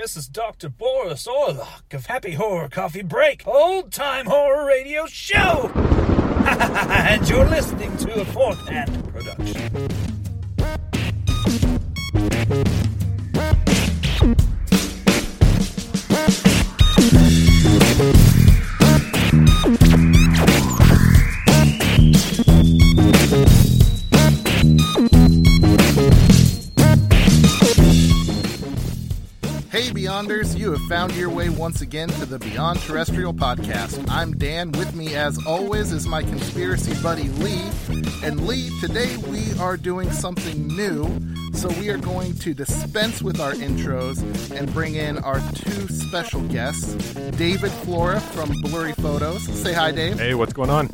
This is Dr. Boris Orlock of Happy Horror Coffee Break, old time horror radio show! and you're listening to a fourth hand production. Hey Beyonders, you have found your way once again to the Beyond Terrestrial podcast. I'm Dan. With me, as always, is my conspiracy buddy Lee. And Lee, today we are doing something new. So we are going to dispense with our intros and bring in our two special guests David Flora from Blurry Photos. Say hi, Dave. Hey, what's going on?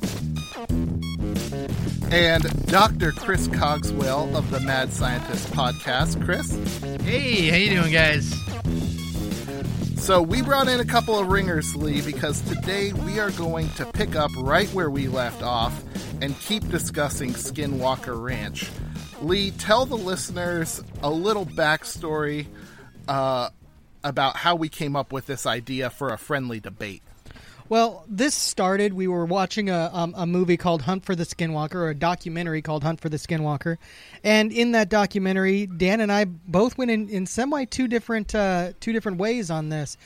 And Dr. Chris Cogswell of the Mad Scientist podcast. Chris? Hey, how you doing, guys? So we brought in a couple of ringers, Lee, because today we are going to pick up right where we left off and keep discussing Skinwalker Ranch. Lee, tell the listeners a little backstory uh, about how we came up with this idea for a friendly debate. Well, this started. We were watching a um, a movie called Hunt for the Skinwalker, or a documentary called Hunt for the Skinwalker, and in that documentary, Dan and I both went in, in semi two different uh, two different ways on this,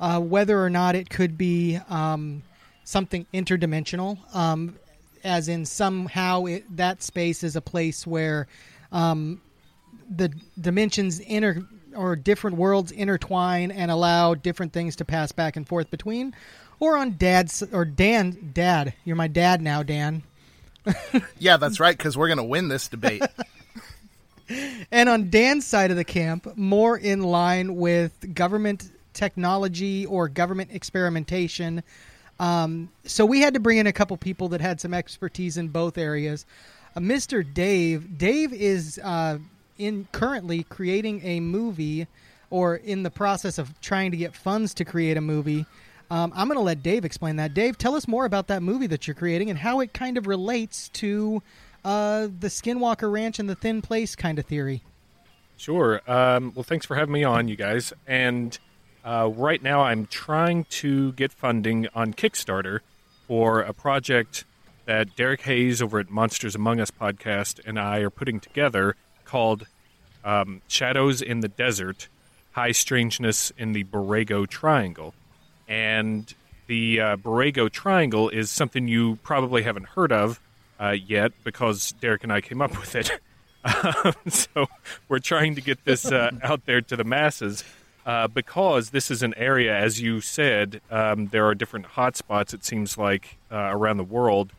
uh, whether or not it could be um, something interdimensional, um, as in somehow it, that space is a place where um, the dimensions inter or different worlds intertwine and allow different things to pass back and forth between or on dad's or Dan dad. You're my dad now, Dan. yeah, that's right cuz we're going to win this debate. and on Dan's side of the camp, more in line with government technology or government experimentation. Um, so we had to bring in a couple people that had some expertise in both areas. Uh, Mr. Dave, Dave is uh, in currently creating a movie, or in the process of trying to get funds to create a movie um, I'm going to let Dave explain that. Dave, tell us more about that movie that you're creating and how it kind of relates to uh, the Skinwalker Ranch and the Thin Place kind of theory. Sure. Um, well, thanks for having me on, you guys. And uh, right now, I'm trying to get funding on Kickstarter for a project that Derek Hayes over at Monsters Among Us podcast and I are putting together called um, Shadows in the Desert High Strangeness in the Borrego Triangle and the uh, Borrego Triangle is something you probably haven't heard of uh, yet because Derek and I came up with it. Um, so we're trying to get this uh, out there to the masses uh, because this is an area, as you said, um, there are different hotspots, it seems like, uh, around the world.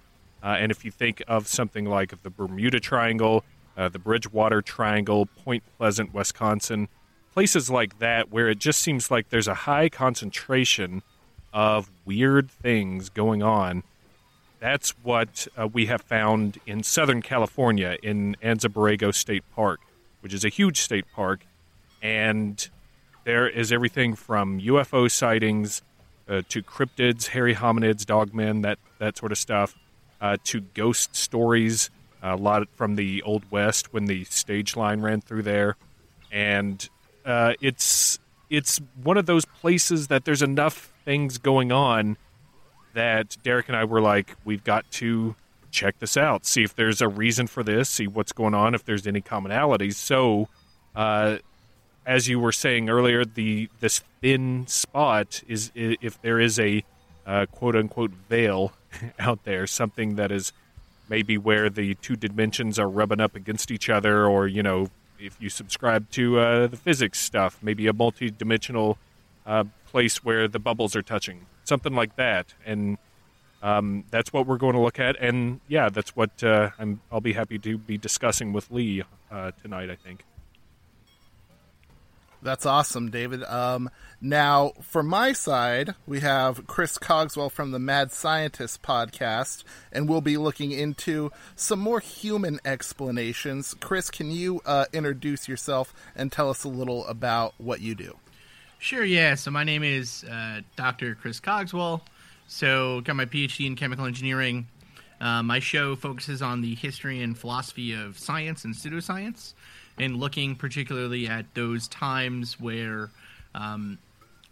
Uh, and if you think of something like the Bermuda Triangle, the Bridgewater Triangle, Point Pleasant, Wisconsin, places like that where it just seems like there's a high concentration of weird things going on. That's what uh, we have found in Southern California in Anza Borrego State Park, which is a huge state park. And there is everything from UFO sightings uh, to cryptids, hairy hominids, dogmen, that, that sort of stuff, uh, to ghost stories, a lot from the Old West when the stage line ran through there. And uh, it's it's one of those places that there's enough things going on that Derek and I were like, we've got to check this out, see if there's a reason for this, see what's going on, if there's any commonalities. So uh, as you were saying earlier, the this thin spot is if there is a uh, quote unquote veil out there, something that is maybe where the two dimensions are rubbing up against each other, or you know, if you subscribe to uh, the physics stuff, maybe a multi-dimensional uh, place where the bubbles are touching, something like that, and um, that's what we're going to look at. And yeah, that's what uh, I'm. I'll be happy to be discussing with Lee uh, tonight. I think. That's awesome, David. Um, now, for my side, we have Chris Cogswell from the Mad Scientist podcast, and we'll be looking into some more human explanations. Chris, can you uh, introduce yourself and tell us a little about what you do? Sure, yeah. So my name is uh, Dr. Chris Cogswell. So got my PhD in chemical engineering. Uh, my show focuses on the history and philosophy of science and pseudoscience, and looking particularly at those times where um,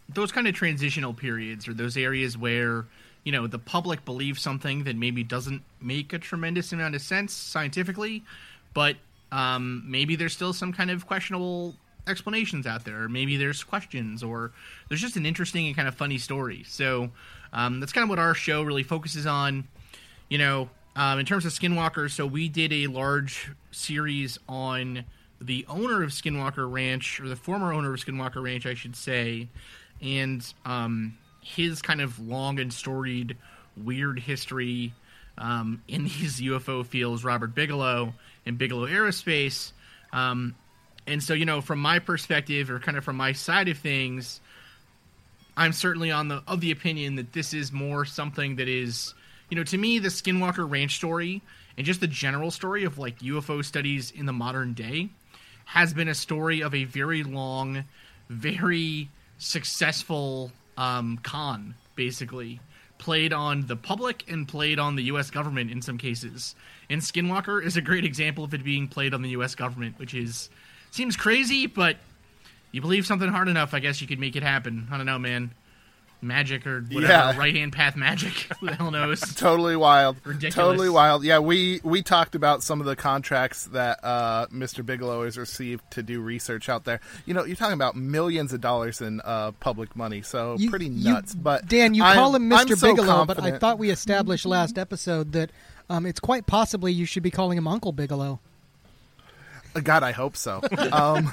those kind of transitional periods or those areas where you know the public believes something that maybe doesn't make a tremendous amount of sense scientifically, but um, maybe there's still some kind of questionable explanations out there, or maybe there's questions, or there's just an interesting and kind of funny story. So um, that's kind of what our show really focuses on. You know, um, in terms of Skinwalker, so we did a large series on the owner of Skinwalker Ranch, or the former owner of Skinwalker Ranch, I should say, and um, his kind of long and storied weird history um, in these UFO fields, Robert Bigelow and Bigelow Aerospace. Um, and so, you know, from my perspective, or kind of from my side of things, I'm certainly on the of the opinion that this is more something that is, you know, to me, the Skinwalker Ranch story and just the general story of like UFO studies in the modern day has been a story of a very long, very successful um, con, basically played on the public and played on the U.S. government in some cases. And Skinwalker is a great example of it being played on the U.S. government, which is seems crazy, but you believe something hard enough, I guess you could make it happen. I don't know, man. Magic or whatever, Yeah. right hand path magic. Who the hell knows? Totally wild. Ridiculous. Totally wild. Yeah, we we talked about some of the contracts that uh, Mr. Bigelow has received to do research out there. You know, you're talking about millions of dollars in uh, public money, so You- pretty you- nuts. but Dan, you I'm- call him Mr. so Bigelow, but I thought we established last episode that um, it's quite possibly you should be calling him Uncle Bigelow. God, I hope so. Um,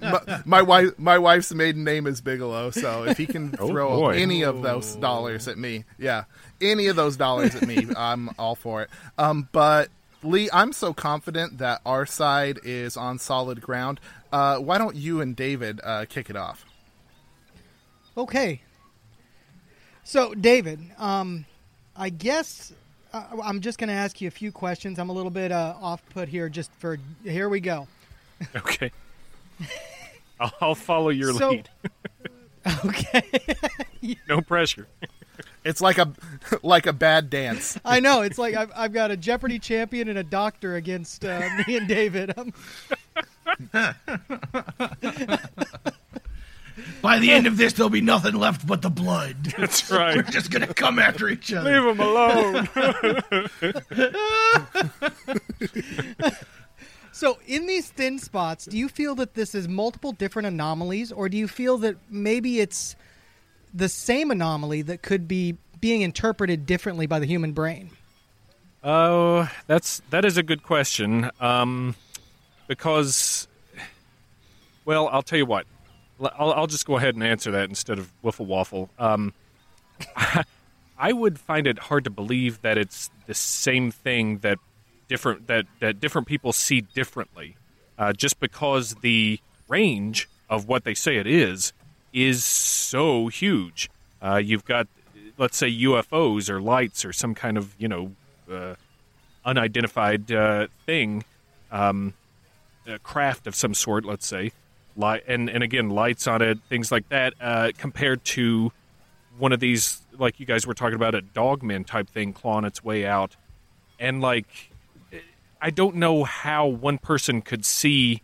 my, my wife, my wife's maiden name is Bigelow, so if he can Oh, throw boy. any of those dollars at me, yeah, any of those dollars at me, I'm all for it. Um, but Lee, I'm so confident that our side is on solid ground. Uh, why don't you and David uh, kick it off? Okay. So, David, um, I guess uh, I'm just going to ask you a few questions. I'm a little bit uh, off put here, just for here we go. Okay. I'll, I'll follow your So- lead. Okay. No pressure. It's like a like a bad dance. I know it's like I've, I've got a Jeopardy champion and a doctor against uh, me and David. By the end of this, there'll be nothing left but the blood. That's right. We're just gonna come after each other. Leave them alone. So, in these thin spots, do you feel that this is multiple different anomalies, or do you feel that maybe it's the same anomaly that could be being interpreted differently by the human brain? Oh, that's that is a good question. Um, because, well, I'll tell you what. I'll, I'll just go ahead and answer that instead of wiffle waffle. Um, I would find it hard to believe that it's the same thing that different that that different people see differently, uh, just because the range of what they say it is is so huge. Uh, you've got, let's say, UFOs or lights or some kind of you know uh, unidentified uh, thing, um, craft of some sort, let's say, light and and again lights on it, things like that, uh, compared to one of these like you guys were talking about a dogman type thing clawing its way out, and like I don't know how one person could see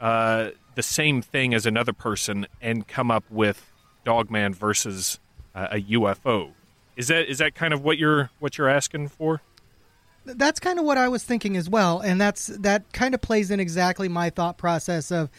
uh, the same thing as another person and come up with dogman versus uh, a UFO. Is that is that kind of what you're what you're asking for? That's kind of what I was thinking as well, and that's that kind of plays in exactly my thought process of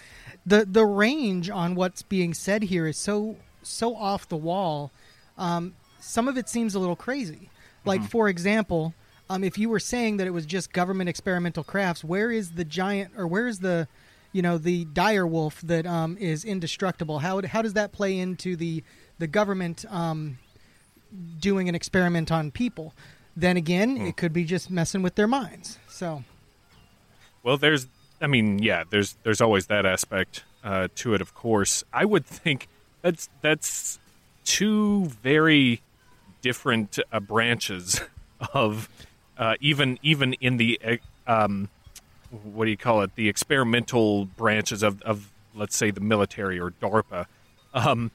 the the range on what's being said here is so so off the wall. Um, some of it seems a little crazy. Like Mm-hmm. for example, um, if you were saying that it was just government experimental crafts, where is the giant or where is the you know the dire wolf that um, is indestructible? How how does that play into the the government um, doing an experiment on people? Then again, Hmm. it could be just messing with their minds. So Well, there's, I mean, yeah, there's there's always that aspect uh, to it. Of course, I would think that's that's two very different uh, branches of uh, even even in the um, what do you call it? The experimental branches of of let's say the military or DARPA. Um,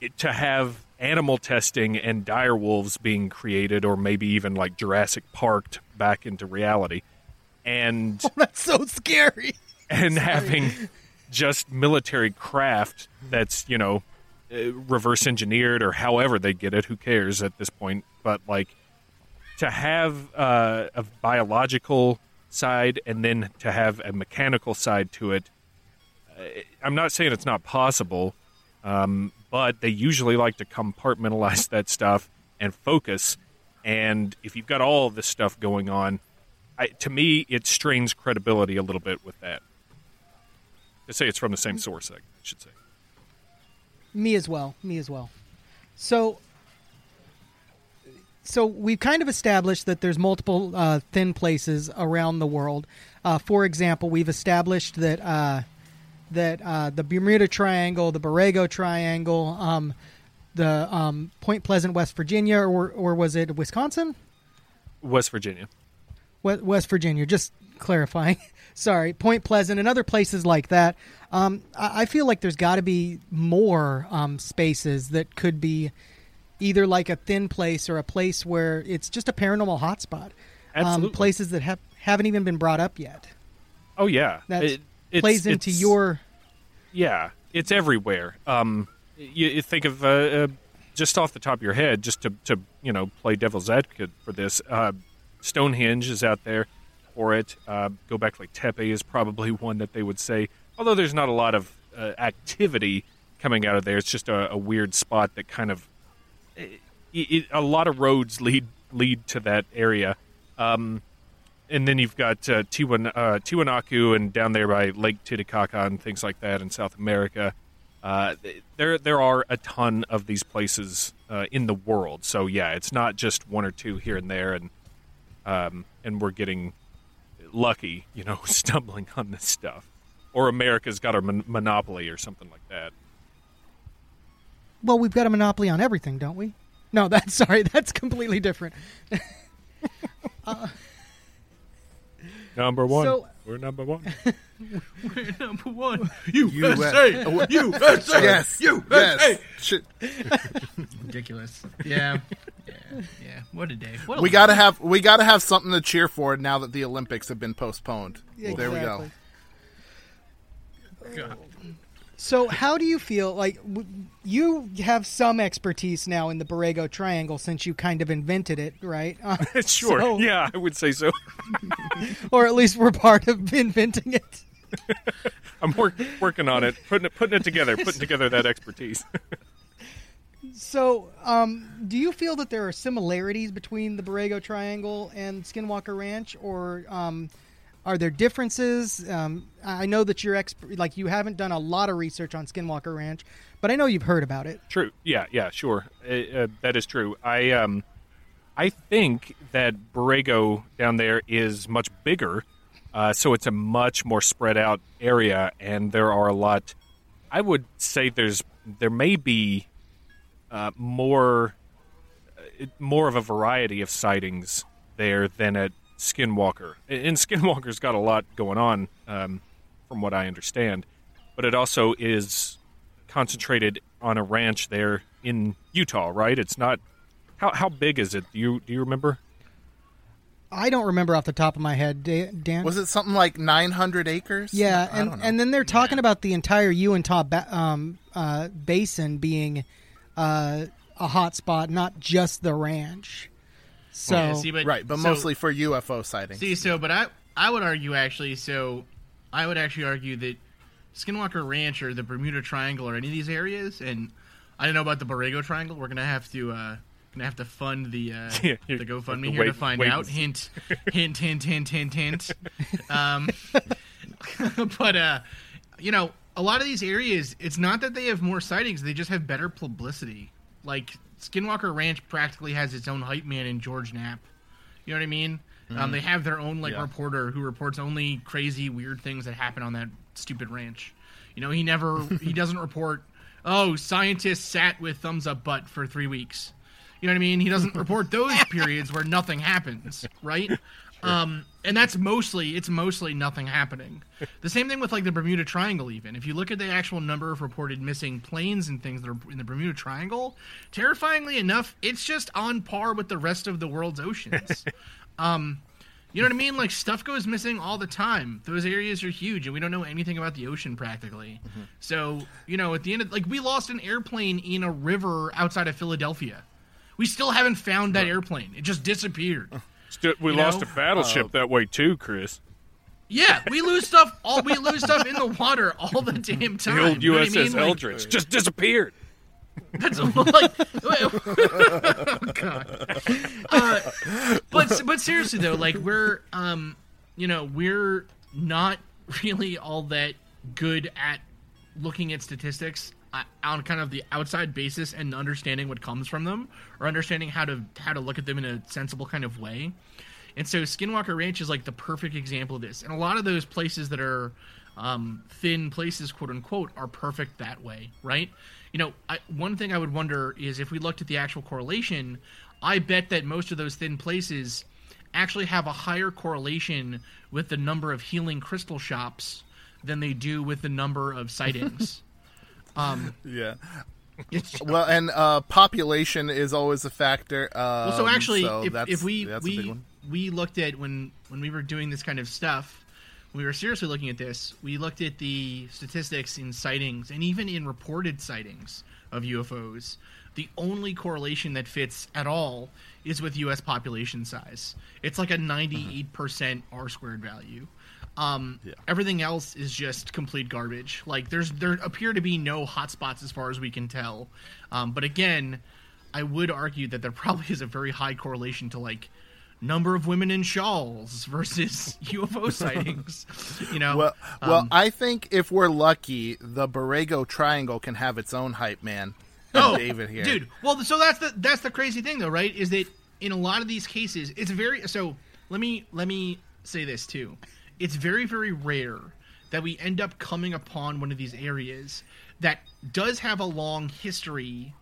it, to have animal testing and dire wolves being created, or maybe even like Jurassic Parked back into reality, and that's so scary. and having just military craft that's you know uh, reverse engineered or however they get it who cares at this point but like to have uh, a biological side and then to have a mechanical side to it uh, i'm not saying it's not possible um, but they usually like to compartmentalize that stuff and focus and if you've got all this stuff going on I, to me it strains credibility a little bit with that to say it's from the same source, I should say. Me as well. Me as well. So, so we've kind of established that there's multiple uh, thin places around the world. Uh, for example, we've established that uh, that uh, the Bermuda Triangle, the Borrego Triangle, um, the um, Point Pleasant, West Virginia, or or was it Wisconsin? West Virginia. We- West Virginia. Just clarifying. Sorry, Point Pleasant and other places like that. Um, I, I feel like there's got to be more um, spaces that could be either like a thin place or a place where it's just a paranormal hotspot. Absolutely. Um, places that have haven't even been brought up yet. Oh yeah, That It- it's- plays into your yeah. It's everywhere. Um, you, you think of uh, uh, just off the top of your head, just to to you know play devil's advocate for this. Uh, Stonehenge is out there for it. Uh, Göbekli Tepe is probably one that they would say. Although there's not a lot of uh, activity coming out of there, it's just a, a weird spot that kind of it, it, a lot of roads lead lead to that area. Um, and then you've got uh, Tiwan, uh, Tiwanaku and down there by Lake Titicaca and things like that in South America. Uh, there, there are a ton of these places uh, in the world. So yeah, it's not just one or two here and there, and um, and we're getting lucky, you know, stumbling on this stuff, or America's got a mon- monopoly or something like that. well, we've got a monopoly on everything, don't we? No, that's sorry, that's completely different. Number one, So- we're number one. We're number one, USA. USA, USA, Yes. USA. Yes. Shit. Ridiculous. Yeah, yeah, yeah. What a day. What a We gotta have we gotta have something to cheer for now that the Olympics have been postponed. Yeah, There we go. God. So, how do you feel? Like, w- you have some expertise now in the Borrego Triangle since you kind of invented it, right? Uh, sure, so- yeah, I would say so. or at least we're part of inventing it. I'm work, working on it, putting it, putting it together, putting together that expertise. So, um, do you feel that there are similarities between the Borrego Triangle and Skinwalker Ranch, or um, are there differences? Um, I know that you're exp- like you haven't done a lot of research on Skinwalker Ranch, but I know you've heard about it. True. Yeah. Yeah. Sure. Uh, that is true. I um, I think that Borrego down there is much bigger, uh, so it's a much more spread out area, and there are a lot. I would say there's there may be uh, more uh, more of a variety of sightings there than at Skinwalker. And Skinwalker's got a lot going on, um, from what I understand, but it also is concentrated on a ranch there in Utah, right? It's not how how big is it? Do you do you remember? I don't remember off the top of my head, Dan. Was it something like 900 acres? Yeah, I and and then they're talking about the entire Uintah ba- um, uh, basin being uh, a hot spot, not just the ranch. So Yeah, see, but, right, but so- mostly for UFO sightings. See, so, but I, I would argue actually. So, I would actually argue that Skinwalker Ranch or the Bermuda Triangle or any of these areas, and I don't know about the Borrego Triangle. We're gonna have to uh, gonna have to fund the uh, Yeah, the GoFundMe to here wait- to find out. Hint, hint, hint, hint, hint, hint. Um, but uh, you know, a lot of these areas, it's not that they have more sightings; they just have better publicity. Like Skinwalker Ranch practically has its own hype man in George Knapp. You know what I mean? Um, they have their own like Yeah. reporter who reports only crazy, weird things that happen on that stupid ranch. You know, he never he doesn't report. Oh, scientists sat with thumbs up butt for three weeks. You know what I mean? He doesn't report those periods where nothing happens, right? Um, and that's mostly it's mostly nothing happening. The same thing with like the Bermuda Triangle. Even if you look at the actual number of reported missing planes and things that are in the Bermuda Triangle, terrifyingly enough, it's just on par with the rest of the world's oceans. um, you know what I mean? Like stuff goes missing all the time. Those areas are huge, and we don't know anything about the ocean practically. So you know, at the end of like we lost an airplane in a river outside of Philadelphia. We still haven't found that airplane. It just disappeared. Still, we You lost know? a battleship that way too, Chris. Yeah, we lose stuff. All we lose stuff in the water all the damn time. The old You know what I USS mean? Like, Eldridge just disappeared. That's like, oh god. Uh, but but seriously though, like we're um, you know, we're not really all that good at looking at statistics uh, on kind of the outside basis and understanding what comes from them, or understanding how to how to look at them in a sensible kind of way. And so Skinwalker Ranch is like the perfect example of this. And a lot of those places that are um, thin places, quote unquote, are perfect that way, right? You know, I, one thing I would wonder is if we looked at the actual correlation, I bet that most of those thin places actually have a higher correlation with the number of healing crystal shops than they do with the number of sightings. Um, Yeah. Well, and uh, population is always a factor. Um, Well, so actually, so if, if we that's a big we we looked at when when we were doing this kind of stuff, when we were seriously looking at this, we looked at the statistics in sightings and even in reported sightings of UFOs. The only correlation that fits at all is with U.S. population size. It's like a ninety-eight percent R squared value. Um, Everything else is just complete garbage. Like there's there appear to be no hotspots as far as we can tell. Um, but again, I would argue that there probably is a very high correlation to like number of women in shawls versus UFO sightings. You know, Well, well, Um, I think if we're lucky, the Borrego Triangle can have its own hype man. oh, David here, dude. Well, so that's the that's the crazy thing though, right? Is that in a lot of these cases, it's very so. Let me let me say this too. It's very very rare that we end up coming upon one of these areas that does have a long history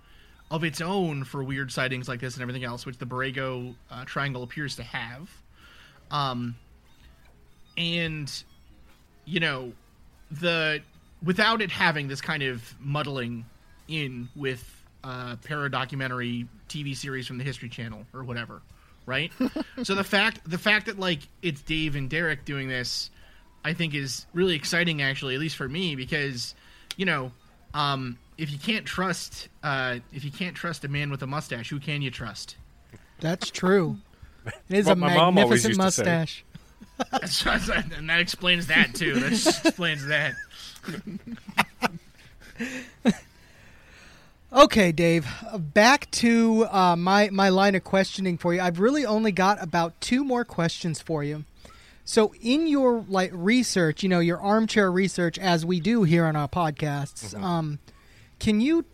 of its own for weird sightings like this and everything else, which the Borrego uh, Triangle appears to have. Um, and you know, the without it having this kind of muddling in with uh, paradocumentary TV series from the History Channel or whatever, right? so the fact the fact that like it's Dave and Derek doing this, I think is really exciting actually, at least for me, because you know, um, if you can't trust uh, if you can't trust a man with a mustache, who can you trust? That's true. It is What a my mom always magnificent used to say. mustache. That's- and that explains that too. That explains that. Okay, Dave. uh, Back to uh, my my line of questioning for you. I've really only got about two more questions for you. So, in your like research, you know, your armchair research, as we do here on our podcasts, um, can you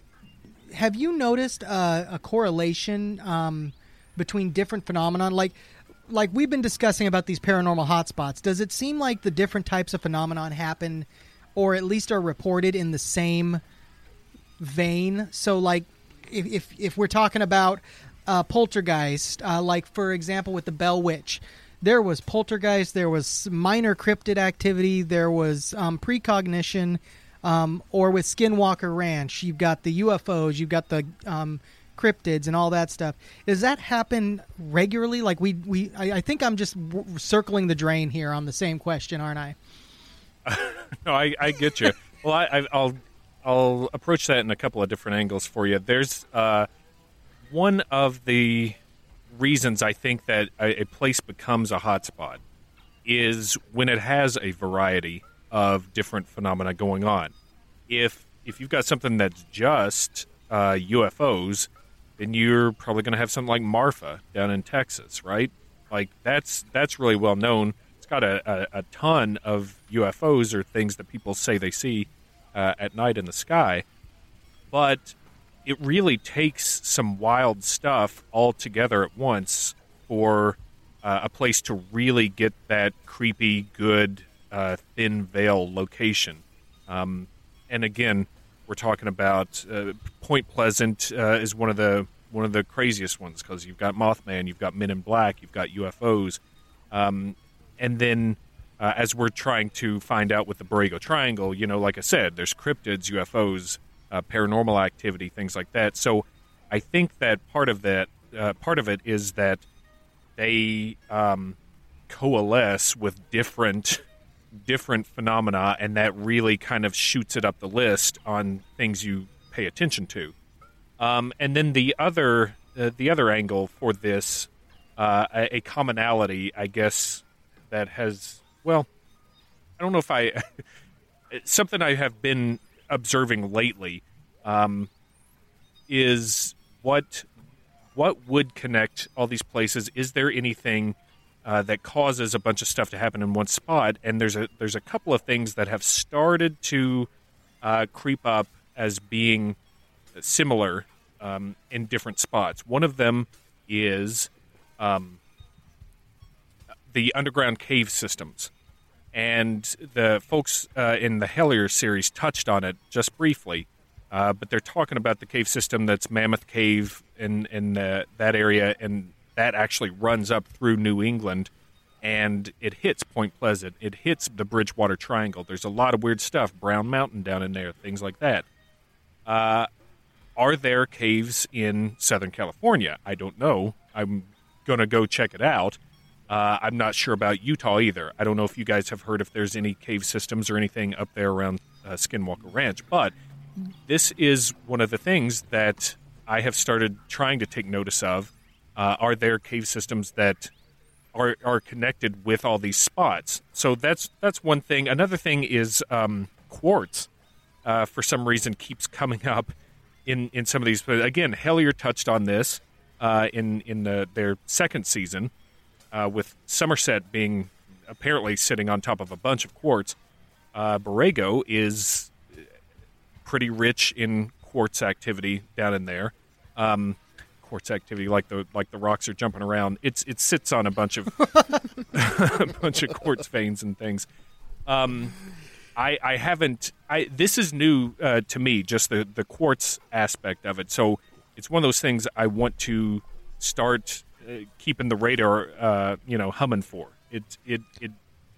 have you noticed uh, a correlation um, between different phenomenon? Like, like we've been discussing about these paranormal hotspots. Does it seem like the different types of phenomenon happen, or at least are reported in the same vein. So, like, if if, if we're talking about uh, poltergeist, uh, like for example with the Bell Witch, there was poltergeist, there was minor cryptid activity, there was um, precognition, um, or with Skinwalker Ranch, you've got the UFOs, you've got the um, cryptids, and all that stuff. Does that happen regularly? Like we we, I, I think I'm just w- circling the drain here on the same question, aren't I? No, I, I get you. well, I, I, I'll approach that in a couple of different angles for you. There's uh, one of the reasons I think that a, a place becomes a hotspot is when it has a variety of different phenomena going on. If if you've got something that's just uh, UFOs, then you're probably going to have something like Marfa down in Texas, right? Like that's that's really well known. It's got a, a, a ton of UFOs or things that people say they see uh, at night in the sky, but it really takes some wild stuff all together at once for uh, a place to really get that creepy, good, uh, thin veil location. Um, and again, we're talking about uh, Point Pleasant uh, is one of the one of the craziest ones because you've got Mothman, you've got Men in Black, you've got UFOs, um, and then uh, as we're trying to find out with the Borrego Triangle, you know, like I said, there's cryptids, UFOs, uh, paranormal activity, things like that. So I think that part of that uh, part of it is that they um, coalesce with different different phenomena, and that really kind of shoots it up the list on things you pay attention to. Um, and then the other uh, the other angle for this, uh, a, a, commonality, I guess, that has well, I don't know if I something I have been observing lately um, is what what would connect all these places. Is there anything uh, that causes a bunch of stuff to happen in one spot? And there's a there's a couple of things that have started to uh, creep up as being similar um, in different spots. One of them is um, the underground cave systems. And the folks uh, in the Hellier series touched on it just briefly, uh, but they're talking about the cave system that's Mammoth Cave in in the, that area, and that actually runs up through New England, and it hits Point Pleasant. It hits the Bridgewater Triangle. There's a lot of weird stuff, Brown Mountain down in there, things like that. Uh, are there caves in Southern California? I don't know. I'm going to go check it out. Uh, I'm not sure about Utah either. I don't know if you guys have heard if there's any cave systems or anything up there around uh, Skinwalker Ranch, but this is one of the things that I have started trying to take notice of. Uh, are there cave systems that are are connected with all these spots? So that's that's one thing. Another thing is um, quartz. Uh, for some reason, keeps coming up in in some of these. But again, Hellier touched on this uh, in in the, their second season, uh, with Somerset being apparently sitting on top of a bunch of quartz. Uh, Borrego is pretty rich in quartz activity down in there. Um, quartz activity, like the like the rocks are jumping around. It's it sits on a bunch of a bunch of quartz veins and things. Um, I, I haven't. I this is new uh, to me, just the the quartz aspect of it. So it's one of those things I want to start keeping the radar, uh, you know, humming for. It it it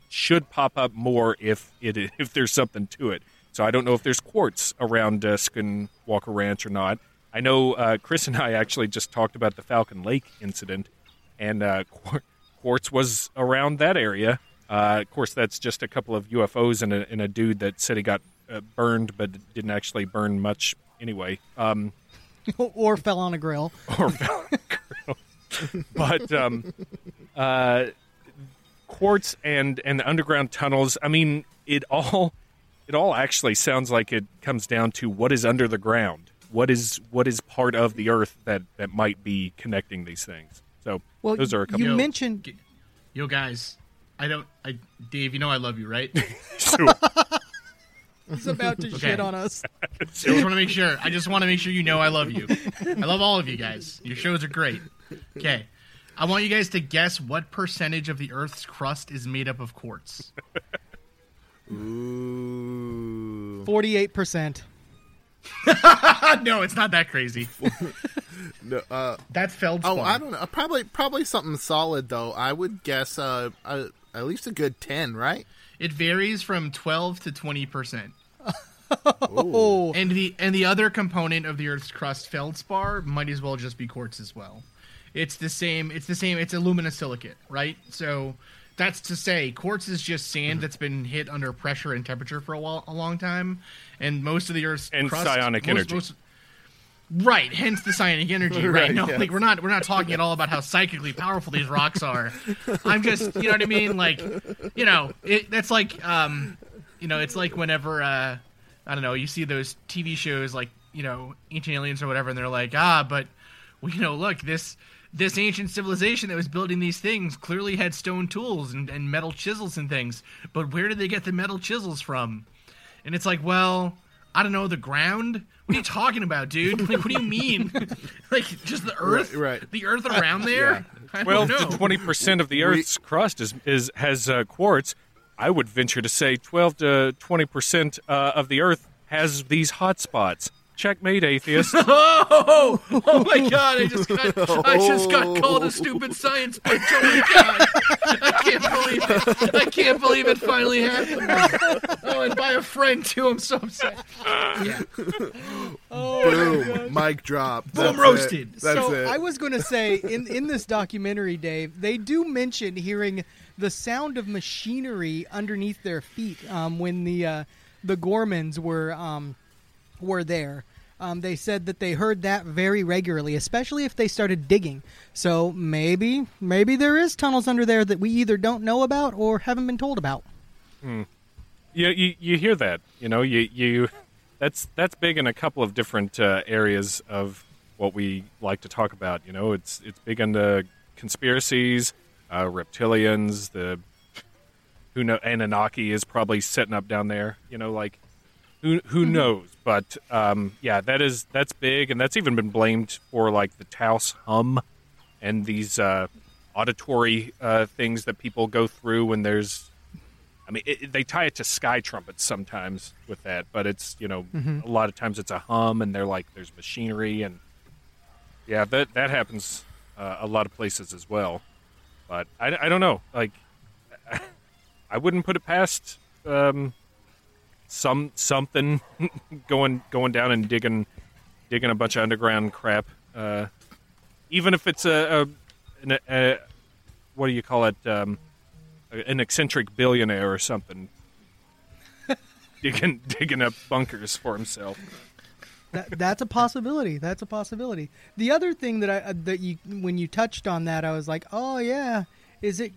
should pop up more if it if there's something to it. So I don't know if there's quartz around uh, Skinwalker Ranch or not. I know uh, Chris and I actually just talked about the Falcon Lake incident, and uh, quartz was around that area uh, of course, that's just a couple of UFOs and a, and a dude that said he got uh, burned, but didn't actually burn much anyway. Um, or fell on a grill. Or fell on a grill. but um, uh, quartz and and the underground tunnels. I mean, it all it all actually sounds like it comes down to what is under the ground. What is what is part of the earth that that might be connecting these things. So well, those are a couple. You mentioned, yo guys, I don't. I Dave, you know I love you, right? He's about to okay. shit on us. I just want to make sure. I just want to make sure you know I love you. I love all of you guys. Your shows are great. Okay. I want you guys to guess what percentage of the Earth's crust is made up of quartz. Ooh. Forty-eight percent. no, it's not that crazy. no, uh, That's feldspar. Oh, I don't know. Probably, probably something solid though. I would guess uh, uh, at least a good ten, right? It varies from twelve to twenty percent. oh. And the and the other component of the Earth's crust, feldspar, might as well just be quartz as well. It's the same. It's the same. It's alumina silicate, right? So that's to say, quartz is just sand that's been hit under pressure and temperature for a, while, a long time, and most of the Earth's and crust, psionic most, energy. Most, right, hence the psionic energy. right, right no, yes. like we're not we're not talking at all about how psychically powerful these rocks are. I'm just, you know what I mean? Like, you know, it, that's like, um, You know, it's like whenever uh, I don't know, you see those TV shows like you know Ancient Aliens or whatever, and they're like, ah, but well, you know, look this this ancient civilization that was building these things clearly had stone tools and, and metal chisels and things, but where did they get the metal chisels from? And it's like, well, I don't know, the ground. What are you talking about, dude? Like, what do you mean? like, just the Earth? Right, right. The Earth around there? I don't Well, know. the twenty percent of the Earth's crust is is has uh, quartz. I would venture to say twelve to twenty percent uh, of the Earth has these hot spots. Checkmate, atheist. Oh, oh my god! I just got, I just got called a stupid science bitch. Oh my god! I can't believe it. I can't believe it finally happened. Oh, and by a friend too. I'm so upset. Yeah. Boom. Mic drop. Boom That's it. roasted. That's so it. I was going to say in in this documentary, Dave, they do mention hearing the sound of machinery underneath their feet um, when the uh, the Gormans were um, were there. Um, they said that they heard that very regularly, especially if they started digging. So maybe maybe there is tunnels under there that we either don't know about or haven't been told about. you, you you hear that? You know, you you that's that's big in a couple of different uh, areas of what we like to talk about. You know, it's it's big into conspiracies, uh, reptilians, the who know Anunnaki is probably setting up down there. You know, like who who knows? But um, yeah, that is that's big, and that's even been blamed for like the Taos hum and these uh, auditory uh, things that people go through when there's I mean, it, they tie it to sky trumpets sometimes with that, but it's you know a lot of times it's a hum, and they're like there's machinery, and yeah, that that happens uh, a lot of places as well. But I, I don't know, like I wouldn't put it past um, some something going going down and digging digging a bunch of underground crap, uh, even if it's a, a, an- a what do you call it? Um, an eccentric billionaire or something digging digging up bunkers for himself. That, that's a possibility. That's a possibility. The other thing that I uh, that you when you touched on that, I was like, oh yeah, is it?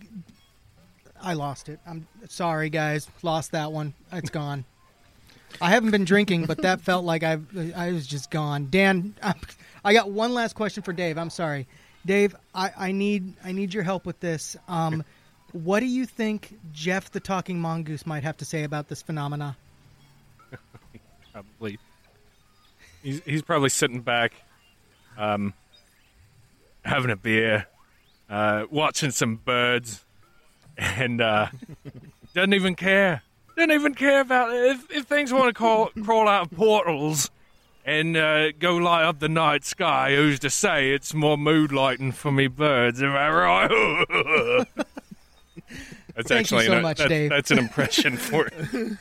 I lost it. I'm sorry, guys. Lost that one. It's gone. I haven't been drinking, but that felt like I I was just gone. Dan, I got one last question for Dave. I'm sorry, Dave. I, I need I need your help with this. Um, what do you think Jeff the Talking Mongoose might have to say about this phenomena? Probably, he's he's probably sitting back, um, having a beer, uh, watching some birds, and uh, doesn't even care. Doesn't even care about it. If, if things want to crawl, crawl out of portals and uh, go light up the night sky, who's to say it's more mood lighting for me birds? Am I right? That's Thank you actually so an, much, that's, Dave. that's an impression for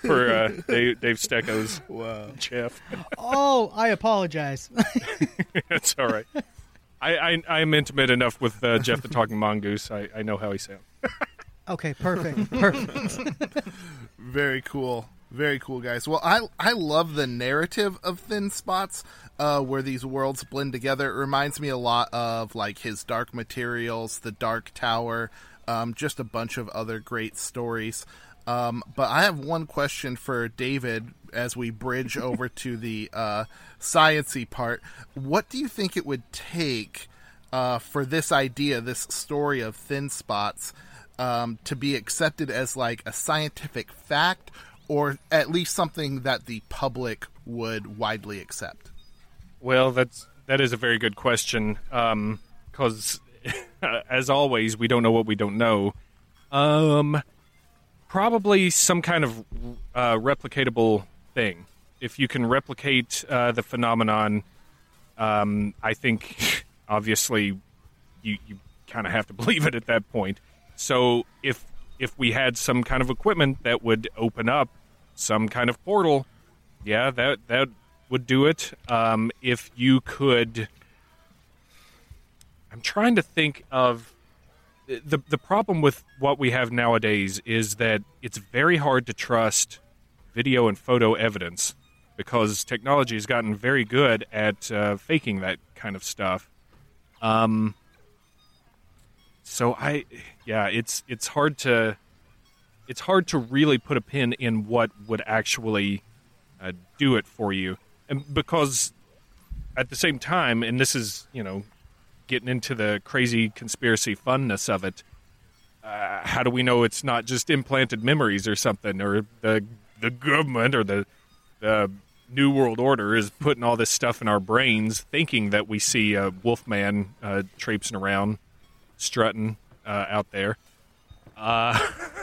for uh, Dave, Dave Stecco's wow. Jeff. Oh, I apologize. It's all right. I, I I'm intimate enough with uh, Jeff the Talking Mongoose. I, I know how he sounds. Okay, perfect, perfect. Very cool. Very cool, guys. Well, I I love the narrative of Thin Spots, uh, where these worlds blend together. It reminds me a lot of like his Dark Materials, The Dark Tower, um, just a bunch of other great stories. Um, but I have one question for David as we bridge over to the uh, sciency part. What do you think it would take uh, for this idea, this story of thin spots, um, to be accepted as like a scientific fact, or at least something that the public would widely accept? Well, that's that is a very good question. Because as always, we don't know what we don't know. Um, probably some kind of uh, replicatable thing. If you can replicate uh, the phenomenon, um, I think obviously you you kind of have to believe it at that point. So if if we had some kind of equipment that would open up some kind of portal, yeah, that that would do it. Um, if you could, I'm trying to think of the the problem with what we have nowadays is that it's very hard to trust video and photo evidence because technology has gotten very good at uh, faking that kind of stuff. Um, so I, yeah, it's it's hard to it's hard to really put a pin in what would actually uh, do it for you, and because at the same time, and this is you know getting into the crazy conspiracy funness of it. Uh, how do we know it's not just implanted memories or something, or the the government or the the New World Order is putting all this stuff in our brains, thinking that we see a Wolfman uh, traipsing around, strutting uh, out there, uh,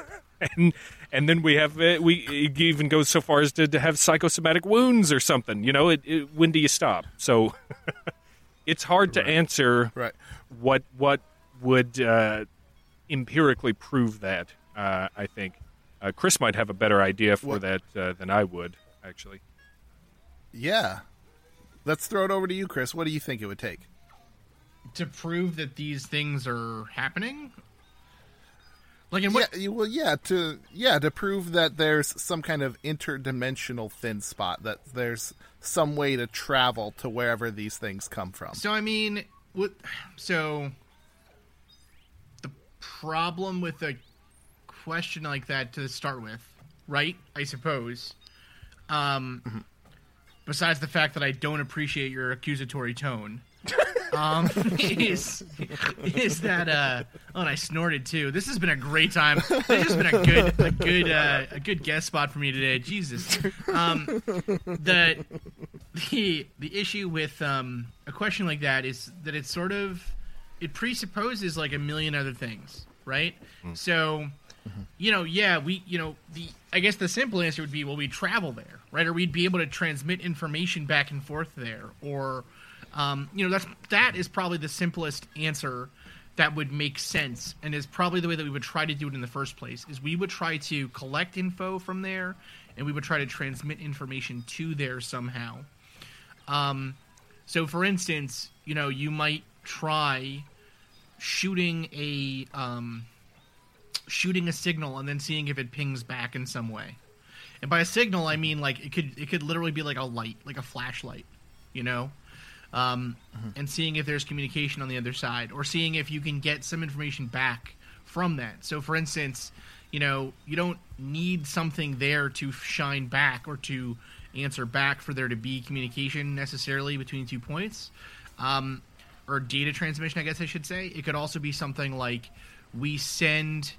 and and then we have it, we it even goes so far as to, to have psychosomatic wounds or something. You know, it, it, when do you stop? So it's hard to Right. answer Right. what what would uh, empirically prove that. Uh, I think uh, Chris might have a better idea for What- that uh, than I would actually. Yeah. Let's throw it over to you, Chris. What do you think it would take? To prove that these things are happening. Like in what? Yeah, you- well, yeah, to yeah, to prove that there's some kind of interdimensional thin spot, that there's some way to travel to wherever these things come from. So I mean, what? So the problem with a question like that to start with, right? I suppose. Um, besides the fact that I don't appreciate your accusatory tone, um, is is that uh? Oh, and I snorted too. This has been a great time. This has been a good a good uh, a good guest spot for me today. Jesus. Um, the the the issue with um, a question like that is that it's sort of it presupposes like a million other things, right? So, you know, yeah, we, you know, the I guess the simple answer would be, well, we travel there, right? Or we'd be able to transmit information back and forth there, or, um, you know, that's that is probably the simplest answer that would make sense, and is probably the way that we would try to do it in the first place. Is we would try to collect info from there, and we would try to transmit information to there somehow. Um, so, for instance, you know, you might try shooting a um, shooting a signal and then seeing if it pings back in some way. And by a signal, I mean like it could it could literally be like a light, like a flashlight, you know, um, and seeing if there's communication on the other side, or seeing if you can get some information back from that. So, for instance, you know, you don't need something there to shine back or to answer back for there to be communication necessarily between two points. Um, or data transmission, I guess I should say. It could also be something like we send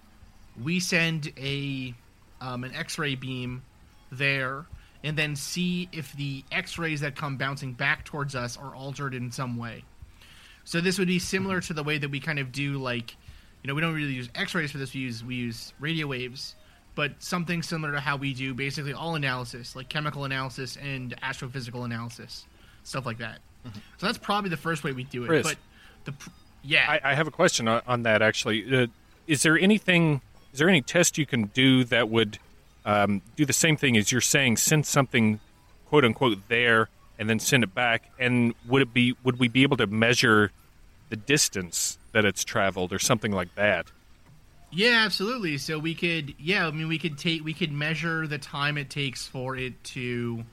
we send a um, an X-ray beam there, and then see if the X-rays that come bouncing back towards us are altered in some way. So this would be similar to the way that we kind of do like, you know, we don't really use X-rays for this. We use we use radio waves, but something similar to how we do basically all analysis, like chemical analysis and astrophysical analysis, stuff like that. So that's probably the first way we do it. Chris. But the yeah, I, I have a question on, on that actually. Uh, is there anything? Is there any test you can do that would um, do the same thing as you're saying? Send something, quote unquote, there, and then send it back. And would it be? Would we be able to measure the distance that it's traveled, or something like that? Yeah, absolutely. So we could, yeah, I mean, we could take, we could measure the time it takes for it to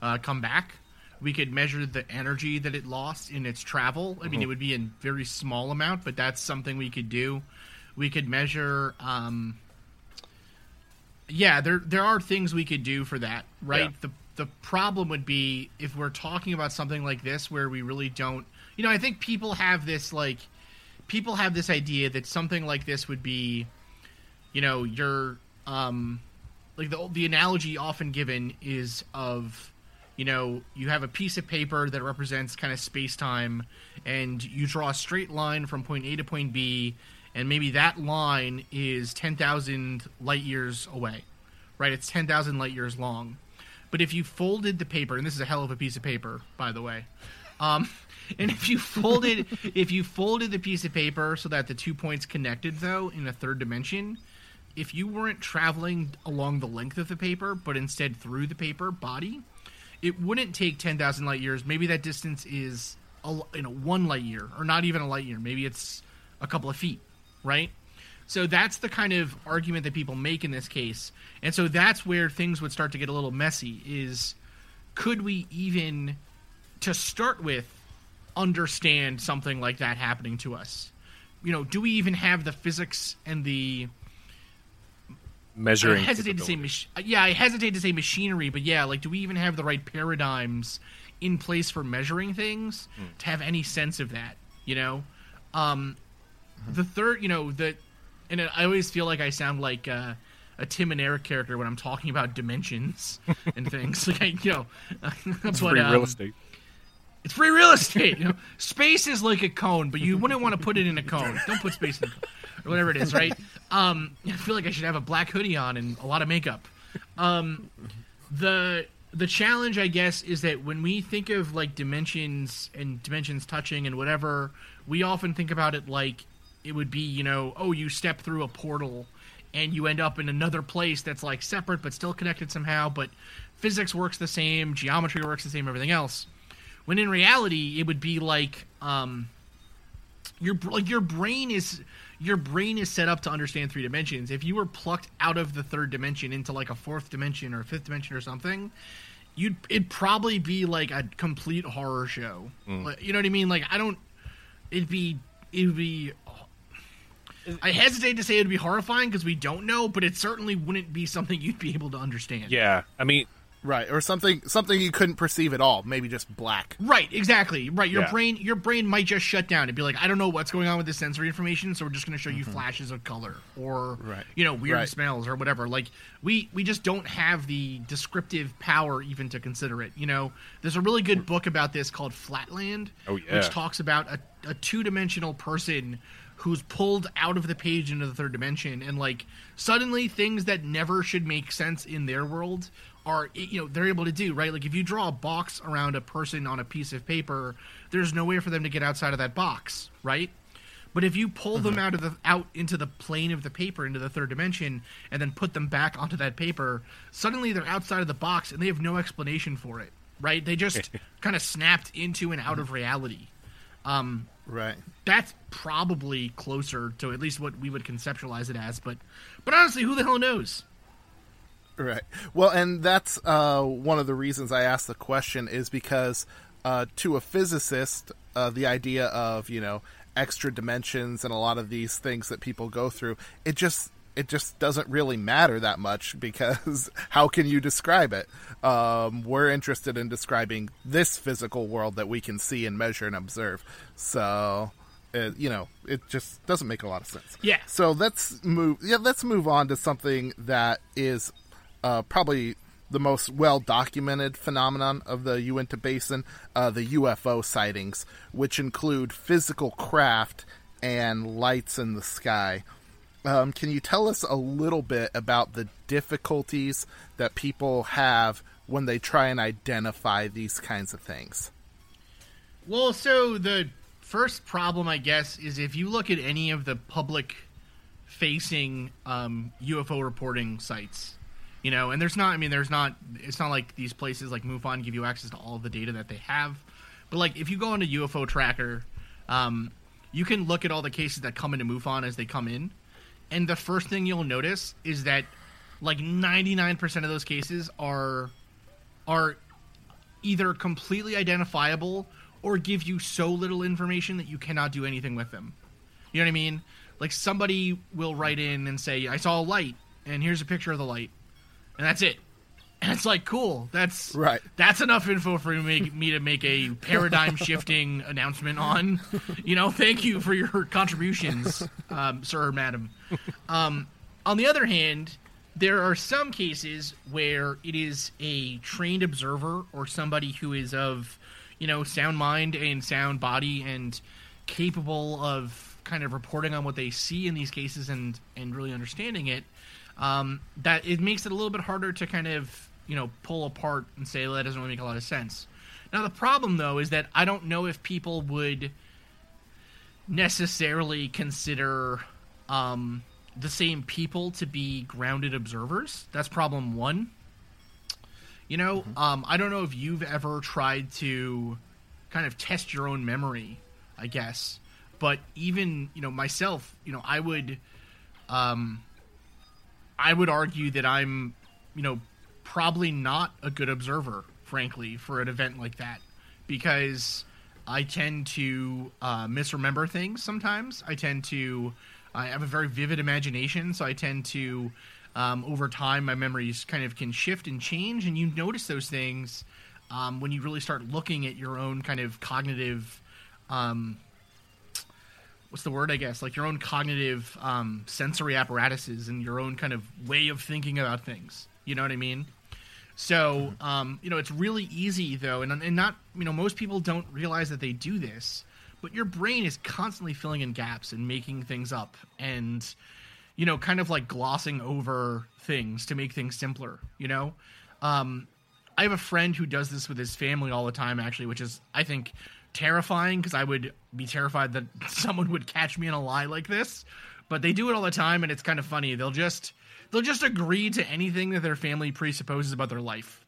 uh, come back. We could measure the energy that it lost in its travel. I mean, it would be in very small amount, but that's something we could do. We could measure. Um, yeah, there there are things we could do for that, right? Yeah. The the problem would be if we're talking about something like this where we really don't. You know, I think people have this like people have this idea that something like this would be, you know, your um, like the the analogy often given is of, you know, you have a piece of paper that represents kind of space time, and you draw a straight line from point A to point B, and maybe that line is ten thousand light years away, right? It's ten thousand light years long. But if you folded the paper, and this is a hell of a piece of paper, by the way, um, and if you folded if you folded the piece of paper so that the two points connected though in a third dimension, if you weren't traveling along the length of the paper but instead through the paper body, it wouldn't take ten thousand light years. Maybe that distance is a, you know one light year or not even a light year. Maybe it's a couple of feet, right? So that's the kind of argument that people make in this case. And so that's where things would start to get a little messy is could we even to start with understand something like that happening to us? You know, do we even have the physics and the measuring. I hesitate to say, mach- yeah, I hesitate to say machinery, but yeah, like, do we even have the right paradigms in place for measuring things Hmm. to have any sense of that? You know, um, the third, you know, the, and I always feel like I sound like uh, a Tim and Eric character when I'm talking about dimensions and things. Like, I, you know, that's what free um, real estate. It's free real estate. You know, space is like a cone, but you wouldn't want to put it in a cone. Don't put space in a cone, or whatever it is, right? Um, I feel like I should have a black hoodie on and a lot of makeup. Um, the the challenge, I guess, is that when we think of like dimensions and dimensions touching and whatever, we often think about it like it would be, you know, oh, you step through a portal and you end up in another place that's like separate but still connected somehow. But physics works the same, geometry works the same, everything else. When in reality it would be like um your like your brain is your brain is set up to understand three dimensions. If you were plucked out of the third dimension into like a fourth dimension or a fifth dimension or something you'd it'd probably be like a complete horror show. Like, you know what i mean? Like i don't it'd be it'd be I hesitate to say it'd be horrifying because we don't know, but it certainly wouldn't be something you'd be able to understand. Yeah, I mean, Right, or something something you couldn't perceive at all. Maybe just black. Right, exactly. Right, your Yeah. brain your brain might just shut down and be like, I don't know what's going on with the sensory information, so we're just going to show you mm-hmm. flashes of color or Right. you know weird Right. smells or whatever. Like we we just don't have the descriptive power even to consider it. You know, there's a really good book about this called Flatland, Oh, yeah. which talks about a, a two dimensional person who's pulled out of the page into the third dimension and like suddenly things that never should make sense in their world are you know they're able to do right? Like if you draw a box around a person on a piece of paper there's no way for them to get outside of that box right? But if you pull them out of the out into the plane of the paper into the third dimension and then put them back onto that paper suddenly they're outside of the box and they have no explanation for it right? They just kind of snapped into and out of reality. Um Right. that's probably closer to at least what we would conceptualize it as but but honestly who the hell knows Right. Well, and that's uh, one of the reasons I asked the question is because uh, to a physicist, uh, the idea of you know extra dimensions and a lot of these things that people go through, it just it just doesn't really matter that much because how can you describe it? Um, we're interested in describing this physical world that we can see and measure and observe. So. Uh, you know, it just doesn't make a lot of sense. Yeah. So let's move. Yeah, let's move on to something that is uh, probably the most well documented phenomenon of the Uinta Basin, uh, the UFO sightings, which include physical craft and lights in the sky. Um, can you tell us a little bit about the difficulties that people have when they try and identify these kinds of things? Well, so the first problem, I guess, is if you look at any of the public facing um, UFO reporting sites, you know, and there's not, I mean, there's not, it's not like these places like MUFON give you access to all the data that they have. But like if you go on a UFO Tracker, um, you can look at all the cases that come into MUFON as they come in. And the first thing you'll notice is that like 99% of those cases are are either completely identifiable or give you so little information that you cannot do anything with them. You know what I mean? Like somebody will write in and say, "I saw a light, and here's a picture of the light," and that's it. And it's like, cool. That's Right. That's enough info for me, me to make a paradigm shifting announcement on. You know, thank you for your contributions, um, sir or madam. Um, on the other hand, there are some cases where it is a trained observer or somebody who is of, you know, sound mind and sound body and capable of kind of reporting on what they see in these cases and and really understanding it. Um, that it makes it a little bit harder to kind of you know pull apart and say well, that doesn't really make a lot of sense. Now the problem though is that I don't know if people would necessarily consider um, the same people to be grounded observers. That's problem one. You know, um, I don't know if you've ever tried to kind of test your own memory, I guess. But even, you know, myself, you know, I would um I would argue that I'm, you know, probably not a good observer, frankly, for an event like that. Because I tend to uh, misremember things sometimes. I tend to I have a very vivid imagination, so I tend to um, over time, my memories kind of can shift and change, and you notice those things um, when you really start looking at your own kind of cognitive. Um, what's the word i guess like your own cognitive um, sensory apparatuses and your own kind of way of thinking about things you know what i mean so um, you know it's really easy though and, and not you know most people don't realize that they do this but your brain is constantly filling in gaps and making things up and you know kind of like glossing over things to make things simpler you know um, i have a friend who does this with his family all the time actually which is i think terrifying because I would be terrified that someone would catch me in a lie like this. But they do it all the time, and it's kind of funny. They'll just they'll just agree to anything that their family presupposes about their life.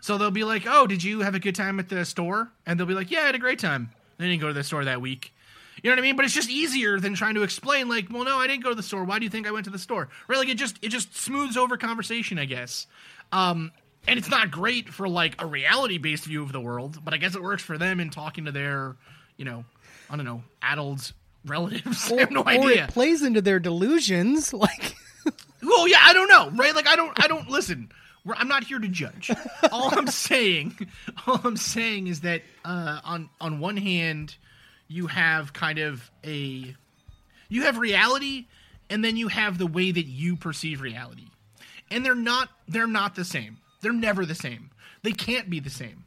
so they'll be like, "Oh, did you have a good time at the store?" And they'll be like, "Yeah, I had a great time." They didn't go to the store that week. You know what I mean? But it's just easier than trying to explain, like, well, no, I didn't go to the store. Why do you think I went to the store? Right? Like, it just it just smooths over conversation, I guess. Um, and it's not great for like a reality based view of the world, but I guess it works for them in talking to their, you know, I don't know, adults, relatives. I have no or idea. it plays into their delusions. Like, Well, yeah, I don't know, right? Like, I don't, I don't listen. We're, I'm not here to judge. all I'm saying, all I'm saying is that uh, on on one hand, you have kind of a, you have reality, and then you have the way that you perceive reality, and they're not, they're not the same. They're never the same. They can't be the same.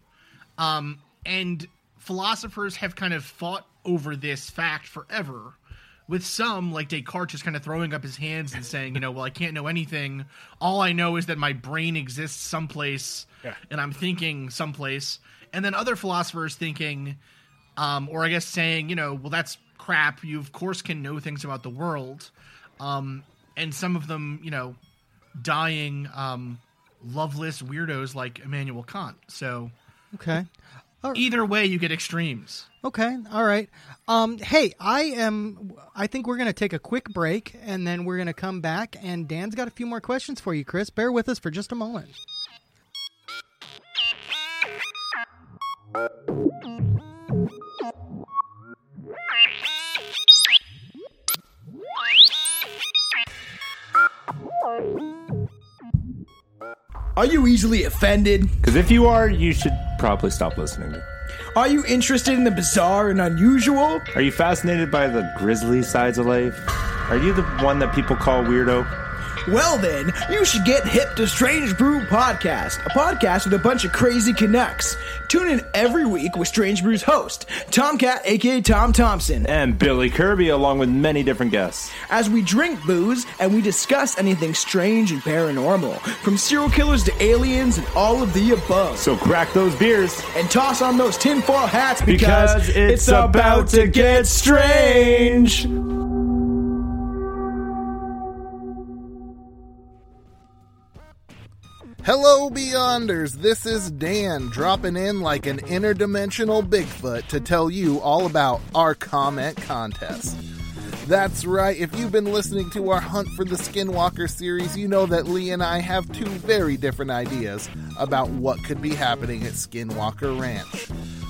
Um, and philosophers have kind of fought over this fact forever. With some, like Descartes, just kind of throwing up his hands and saying, you know, well, I can't know anything. All I know is that my brain exists someplace Yeah. and I'm thinking someplace. And then other philosophers thinking, um, or I guess saying, you know, well, that's crap. You, of course, can know things about the world. Um, and some of them, you know, dying um, loveless weirdos like Immanuel Kant. So okay, either way, you get extremes. okay, all right. Um, hey, I am. I think we're gonna take a quick break, and then we're gonna come back. And Dan's got a few more questions for you, Chris. Bear with us for just a moment. Are you easily offended? Because if you are, you should probably stop listening. Are you interested in the bizarre and unusual? Are you fascinated by the grisly sides of life? Are you the one that people call weirdo? Well, then, you should get hip to Strange Brew Podcast, a podcast with a bunch of crazy Canucks. Tune in every week with Strange Brew's host, Tomcat, aka Tom Thompson, And Billy Kirby, along with many different guests. as we drink booze and we discuss anything strange and paranormal, from serial killers to aliens and all of the above. So crack those beers. and toss on those tinfoil hats because, Because it's about to get strange. Hello, Beyonders. This is Dan dropping in like an interdimensional Bigfoot to tell you all about our comment contest. That's right, if you've been listening to our Hunt for the Skinwalker series, you know that Lee and I have two very different ideas about what could be happening at Skinwalker Ranch.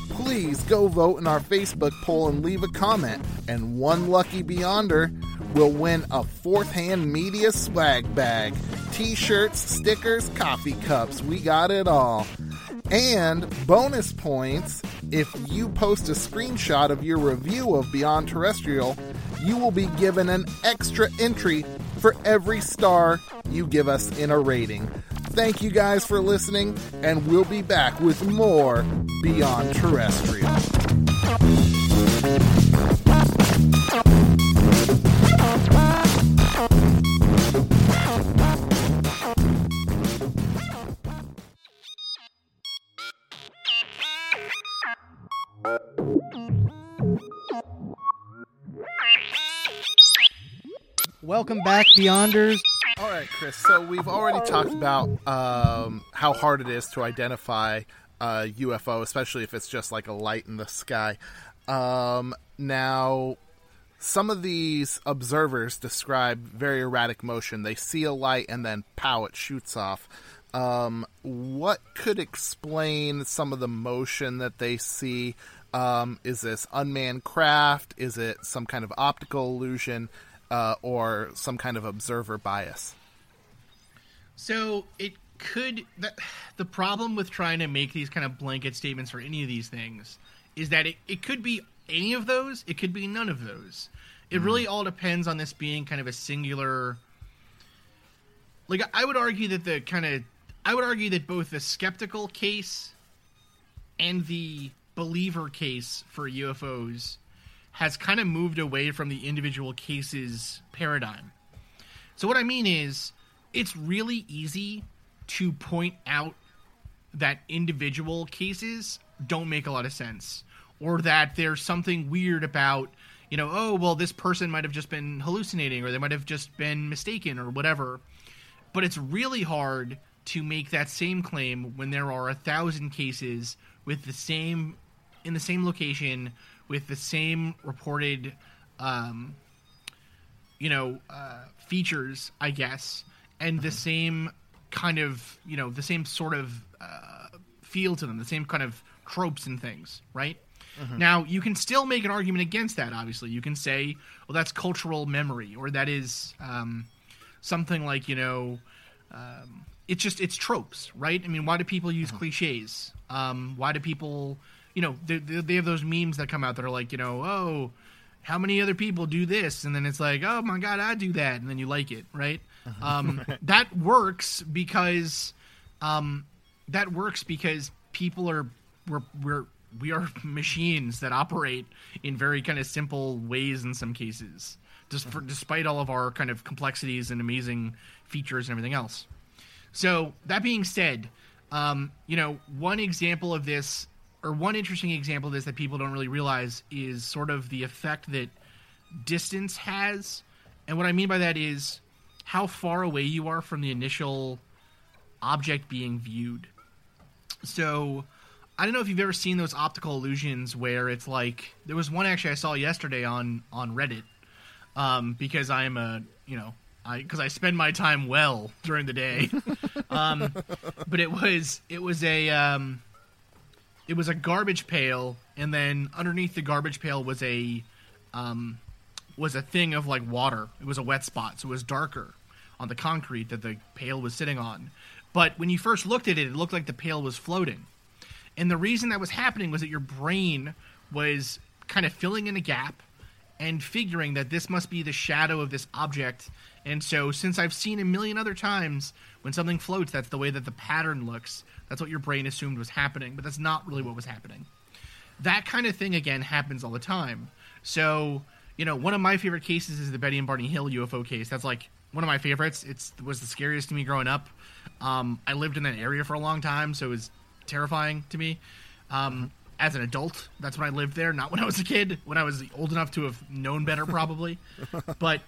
Please go vote in our Facebook poll and leave a comment, and one lucky Beyonder will win a fourth hand media swag bag t shirts, stickers, coffee cups. We got it all. And bonus points if you post a screenshot of your review of Beyond Terrestrial, you will be given an extra entry for every star you give us in a rating. Thank you guys for listening, and we'll be back with more Beyond Terrestrial. Welcome back, Beyonders. All right, Chris. So we've already talked about um, how hard it is to identify a UFO, especially if it's just like a light in the sky. Um, now, some of these observers describe very erratic motion. They see a light and then pow, it shoots off. Um, what could explain some of the motion that they see? Um, is this unmanned craft? Is it some kind of optical illusion? Uh, or some kind of observer bias? So it could that the problem with trying to make these kind of blanket statements for any of these things is that it, it could be any of those, it could be none of those. It really all depends on this being kind of a singular like I would argue that the kind of I would argue that both the skeptical case and the believer case for UFOs has kind of moved away from the individual cases paradigm. So what I mean is it's really easy to point out that individual cases don't make a lot of sense or that there's something weird about you know oh well this person might have just been hallucinating or they might have just been mistaken or whatever but it's really hard to make that same claim when there are a thousand cases with the same in the same location with the same reported um, you know uh, features i guess and the same kind of you know the same sort of uh, feel to them the same kind of tropes and things right? Now you can still make an argument against that obviously. You can say well that's cultural memory or that is um, something like you know um, it's just it's tropes right? I mean why do people use cliches? Um, why do people you know they, they they have those memes that come out that are like you know oh how many other people do this? And then it's like oh my god i do that. And then you like it right? Um, that works because um, that works because people are we're we're we are machines that operate in very kind of simple ways in some cases just for, despite all of our kind of complexities and amazing features and everything else. So that being said um, you know one example of this or one interesting example of this that people don't really realize is sort of the effect that distance has. And what i mean by that is how far away you are from the initial object being viewed. So I don't know if you've ever seen those optical illusions where it's like there was one actually I saw yesterday on on Reddit um, because I'm a you know I because I spend my time well during the day, um, but it was it was a um, it was a garbage pail and then underneath the garbage pail was a um, was a thing of like water. It was a wet spot, so it was darker on the concrete that the pail was sitting on. But when you first looked at it, it looked like the pail was floating. And the reason that was happening was that your brain was kind of filling in a gap and figuring that this must be the shadow of this object. And so, since I've seen a million other times when something floats, that's the way that the pattern looks. That's what your brain assumed was happening, but that's not really what was happening. That kind of thing, again, happens all the time. So, you know, one of my favorite cases is the Betty and Barney Hill UFO case. That's like one of my favorites. It was the scariest to me growing up. Um, I lived in that area for a long time, so it was terrifying to me. Um, as an adult, that's when I lived there, not when I was a kid. When I was old enough to have known better, probably. but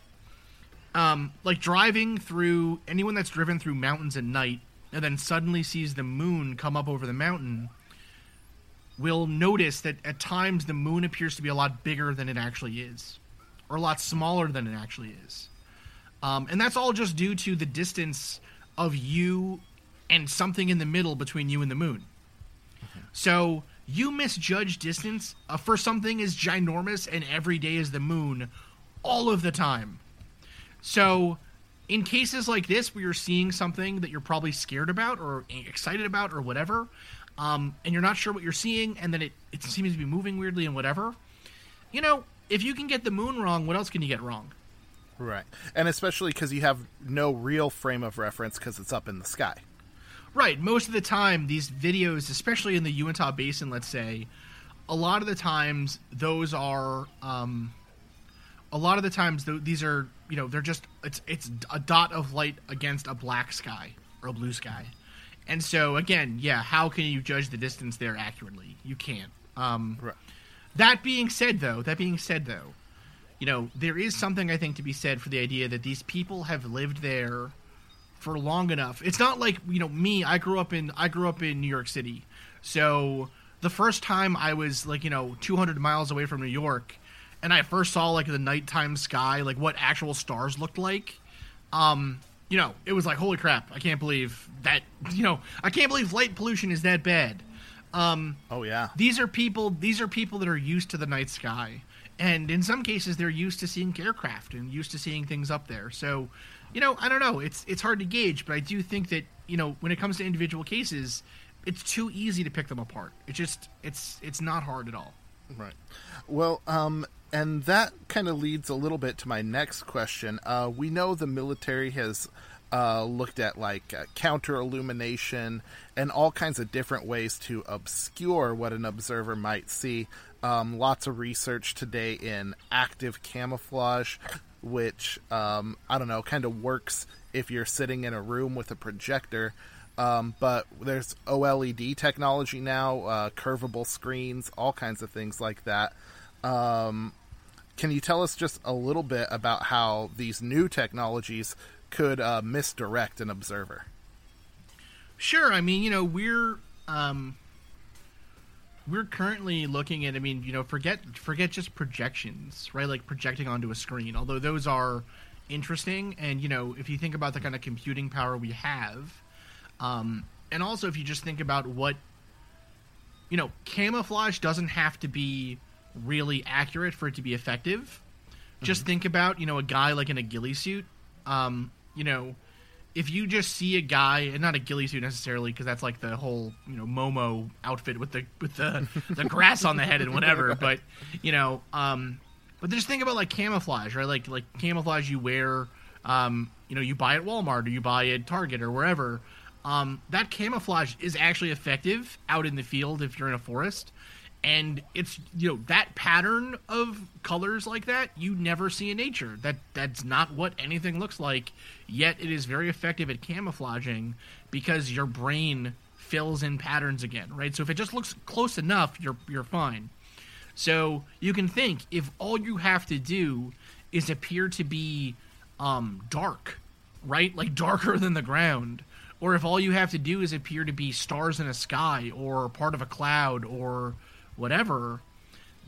um, like driving through anyone that's driven through mountains at night and then suddenly sees the moon come up over the mountain will notice that at times the moon appears to be a lot bigger than it actually is, or a lot smaller than it actually is. Um, and that's all just due to the distance of you and something in the middle between you and the moon. So you misjudge distance uh, for something as ginormous and every day as the moon all of the time. So in cases like this where you're seeing something that you're probably scared about or excited about or whatever, um, and you're not sure what you're seeing, and then it, it seems to be moving weirdly and whatever, you know, if you can get the moon wrong, what else can you get wrong? Right. And especially because you have no real frame of reference because it's up in the sky. Right. Most of the time, these videos, especially in the Uintah Basin, let's say, a lot of the times those are, um, a lot of the times th- these are, you know, they're just it's it's a dot of light against a black sky or a blue sky, and so again, yeah, how can you judge the distance there accurately? You can't. Um, Right. That being said, though, that being said, though, you know, there is something I think to be said for the idea that these people have lived there for long enough. It's not like you know me. I grew up in I grew up in New York City, so the first time I was like you know 200 miles away from New York, and I first saw like the nighttime sky, like what actual stars looked like. Um, you know, it was like holy crap! I can't believe that. You know, I can't believe light pollution is that bad. Um, Oh yeah. these are people these are people that are used to the night sky and in some cases they're used to seeing aircraft and used to seeing things up there so you know, I don't know. It's it's hard to gauge, but I do think that you know when it comes to individual cases, it's too easy to pick them apart. It just it's it's not hard at all. Right. Well, um, and that kind of leads a little bit to my next question. Uh, we know the military has uh, looked at like uh, counter illumination and all kinds of different ways to obscure what an observer might see. Um, lots of research today in active camouflage, which um, I don't know, kind of works if you're sitting in a room with a projector. Um, but there's OLED technology now, uh, curvable screens, all kinds of things like that. Um, can you tell us just a little bit about how these new technologies could uh, misdirect an observer? Sure. I mean, you know, we're um, we're currently looking at. I mean, you know, forget forget just projections, right? Like projecting onto a screen. Although those are interesting, and you know, if you think about the kind of computing power we have, um, and also if you just think about what, you know, camouflage doesn't have to be really accurate for it to be effective. Just think about you know a guy like in a ghillie suit. Um, you know, if you just see a guy and not a ghillie suit necessarily because that's like the whole you know Momo outfit with the with the the grass on the head and whatever. But you know, um, but just think about like camouflage, right? Like like camouflage you wear, um, you know, you buy at Walmart or you buy at Target or wherever. Um, that camouflage is actually effective out in the field if you're in a forest and it's you know that pattern of colors like that you never see in nature. That that's not what anything looks like. Yet it is very effective at camouflaging because your brain fills in patterns again right? So if it just looks close enough you're you're fine. So you can think if all you have to do is appear to be um dark right? Like darker than the ground. Or if all you have to do is appear to be stars in a sky or part of a cloud or whatever,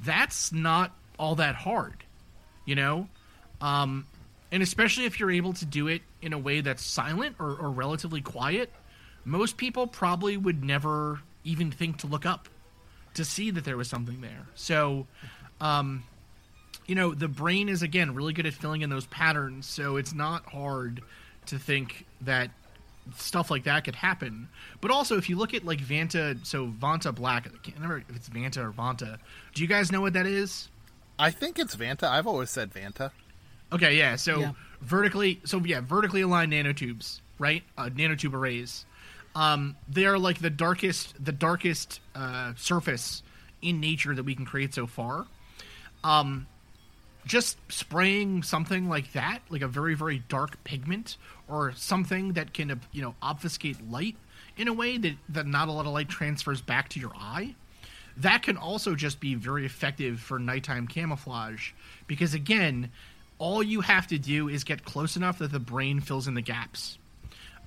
that's not all that hard, you know? Um, and especially if you're able to do it in a way that's silent or, or relatively quiet, most people probably would never even think to look up to see that there was something there. So, um, you know, the brain is again really good at filling in those patterns, so it's not hard to think that stuff like that could happen. But also, if you look at like Vanta, so Vanta Black, I can't remember if it's Vanta or Vanta. Do you guys know what that is? I think it's Vanta. I've always said Vanta. Okay, yeah. So Yeah. vertically, so yeah, vertically aligned nanotubes, right? Uh, nanotube arrays. Um, they are like the darkest, the darkest uh, surface in nature that we can create so far. Um, just spraying something like that, like a very very dark pigment or something that can you know obfuscate light in a way that that not a lot of light transfers back to your eye. That can also just be very effective for nighttime camouflage because again, all you have to do is get close enough that the brain fills in the gaps.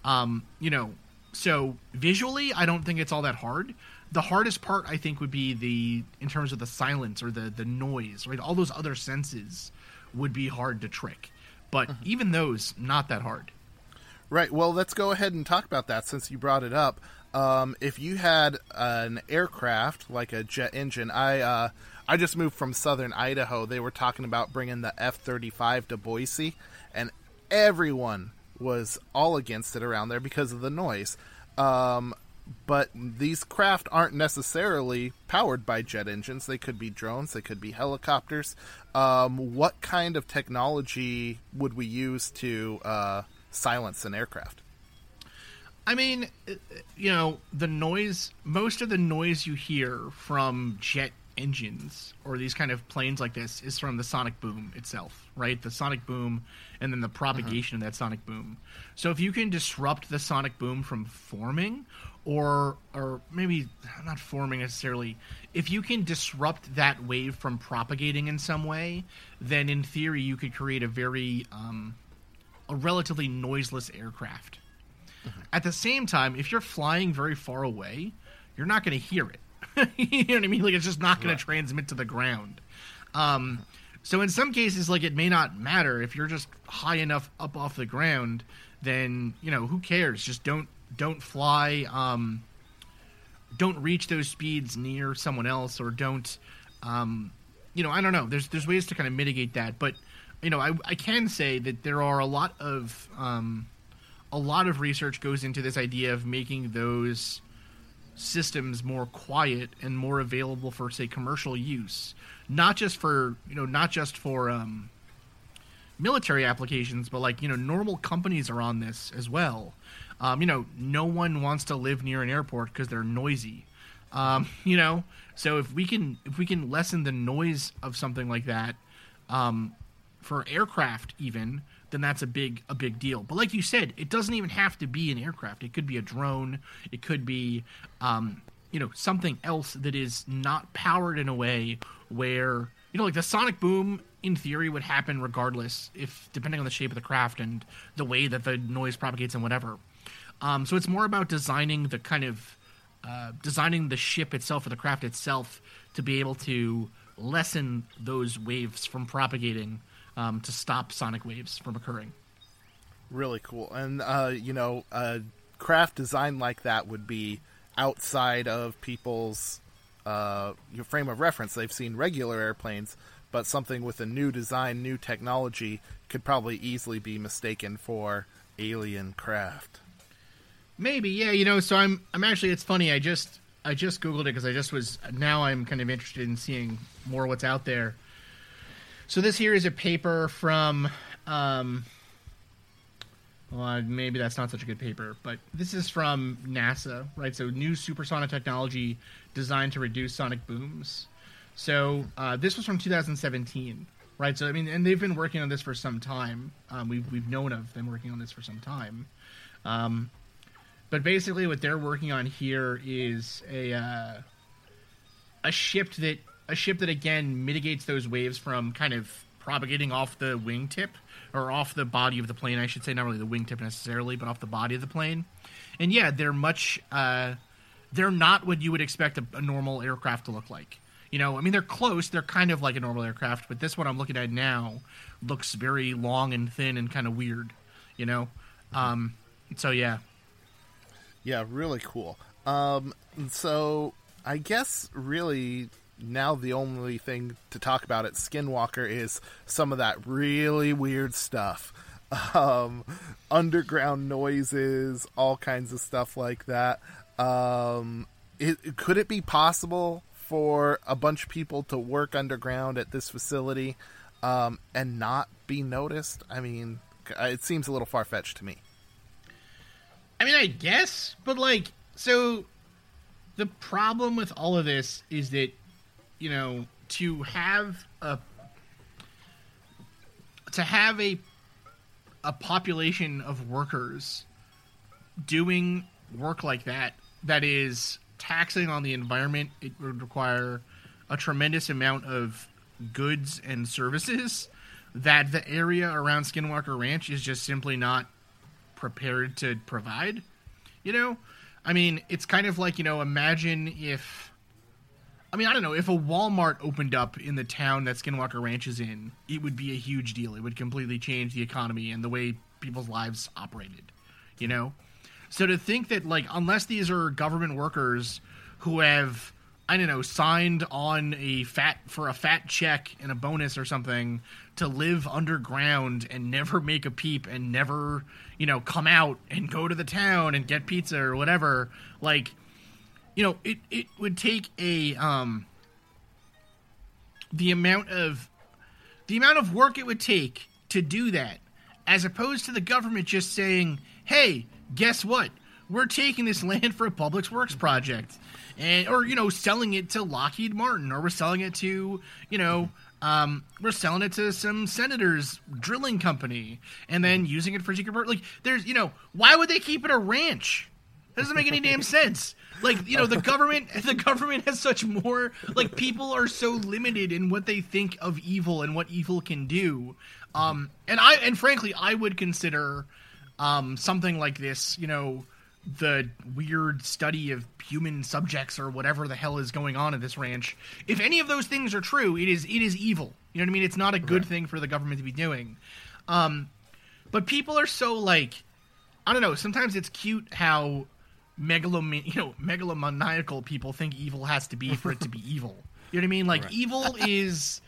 Um, you know, so visually, I don't think it's all that hard. The hardest part, I think, would be the in terms of the silence or the the noise, right? All those other senses would be hard to trick, but even those, not that hard. Right. Well, let's go ahead and talk about that since you brought it up. Um, if you had an aircraft like a jet engine, I uh, I just moved from southern Idaho. They were talking about bringing the F thirty five to Boise, and everyone was all against it around there because of the noise. Um, but these craft aren't necessarily powered by jet engines. They could be drones. They could be helicopters. Um, what kind of technology would we use to uh, silence an aircraft? I mean, uh, you know, the noise, most of the noise you hear from jet engines or these kind of planes like this is from the sonic boom itself, right? The sonic boom and then the propagation of that sonic boom. So if you can disrupt the sonic boom from forming or or maybe not forming necessarily, if you can disrupt that wave from propagating in some way, then in theory you could create a very um, a relatively noiseless aircraft. At the same time, if you're flying very far away, you're not going to hear it. you know what I mean? Like it's just not going to transmit to the ground. Um, so in some cases, like it may not matter if you're just high enough up off the ground. Then you know who cares? Just don't don't fly. Um, don't reach those speeds near someone else, or don't. Um, you know, I don't know. There's there's ways to kind of mitigate that, but you know, I, I can say that there are a lot of um, a lot of research goes into this idea of making those systems more quiet and more available for say commercial use not just for you know not just for um, military applications but like you know normal companies are on this as well. Um, you know no one wants to live near an airport because they're noisy. Um, you know so if we can if we can lessen the noise of something like that um, for aircraft even then that's a big a big deal. But like you said, it doesn't even have to be an aircraft. It could be a drone. It could be um, you know something else that is not powered in a way where you know like the sonic boom in theory would happen regardless if depending on the shape of the craft and the way that the noise propagates and whatever. Um, so it's more about designing the kind of uh, designing the ship itself or the craft itself to be able to lessen those waves from propagating um, to stop sonic waves from occurring. Really cool. And, uh, you know, a craft design like that would be outside of people's uh, your frame of reference. They've seen regular airplanes, but something with a new design, new technology could probably easily be mistaken for alien craft. Maybe, yeah. You know, so I'm I'm actually. It's funny. I just I just googled it because I just was now I'm kind of interested in seeing more what's out there. So this here is a paper from, um, well, maybe that's not such a good paper, but this is from NASA, right? So new supersonic technology designed to reduce sonic booms. So uh, this was from 2017, right? So I mean, and they've been working on this for some time. Um, we've we've known of them working on this for some time. Um, but basically, what they're working on here is a uh, a ship that a ship that again mitigates those waves from kind of propagating off the wingtip or off the body of the plane, I should say, not really the wingtip necessarily, but off the body of the plane. And yeah, they're much uh, they're not what you would expect a, a normal aircraft to look like. You know, I mean, they're close. They're kind of like a normal aircraft, but this one I'm looking at now looks very long and thin and kind of weird. You know, um, so yeah, yeah, really cool. Um, so I guess really now the only thing to talk about at Skinwalker is some of that really weird stuff. Um, underground noises, all kinds of stuff like that. Um, it, could it be possible for a bunch of people to work underground at this facility um, and not be noticed? I mean, it seems a little far fetched to me. I mean, I guess, but like, so the problem with all of this is that you know, to have a to have a a population of workers doing work like that that is taxing on the environment, it would require a tremendous amount of goods and services that the area around Skinwalker Ranch is just simply not prepared to provide. You know, I mean, it's kind of like, you know, imagine if I mean, I don't know. If a Walmart opened up in the town that Skinwalker Ranch is in, it would be a huge deal. It would completely change the economy and the way people's lives operated. You know? So to think that, like, unless these are government workers who have, I don't know, signed on a fat for a fat check and a bonus or something to live underground and never make a peep and never, you know, come out and go to the town and get pizza or whatever, like you know, it, it would take a um the amount of the amount of work it would take to do that, as opposed to the government just saying, "Hey, guess what? We're taking this land for a public works project," and or you know, selling it to Lockheed Martin, or we're selling it to you know. Um, we're selling it to some senator's drilling company and then using it for secret. Like, there's, you know, why would they keep it a ranch? That doesn't make any damn sense. Like you know, the government the government has such more like people are so limited in what they think of evil and what evil can do. Um, and I and frankly, I would consider um, something like this, you know, the weird study of human subjects or whatever the hell is going on at this ranch. If any of those things are true, it is it is evil. You know what I mean? It's not a good right. thing for the government to be doing. Um, but people are so like, I don't know. Sometimes it's cute how megalom you know megalomaniacal people think evil has to be for it to be evil. You know what I mean? Like right. evil is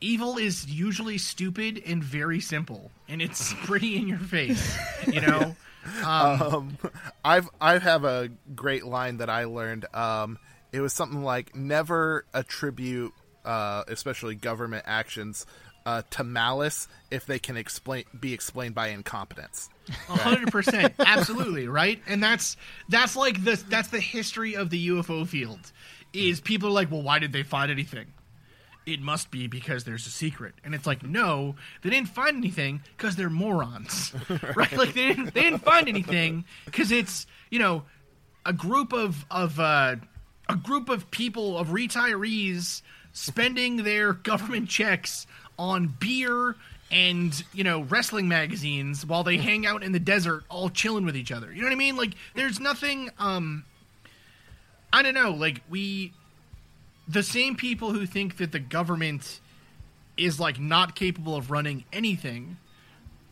evil is usually stupid and very simple, and it's pretty in your face. You know, Um, I've I have a great line that I learned. Um, it was something like never attribute, uh, especially government actions, uh, to malice if they can explain be explained by incompetence. Hundred percent, absolutely, right? And that's that's like the that's the history of the UFO field. Is people are like, well, why did they find anything? It must be because there's a secret, and it's like, no, they didn't find anything because they're morons, right? Like they didn't they didn't find anything because it's you know a group of of uh, a group of people of retirees spending their government checks on beer and you know wrestling magazines while they hang out in the desert all chilling with each other. You know what i mean? Like there's nothing um i don't know like we the same people who think that the government is like not capable of running anything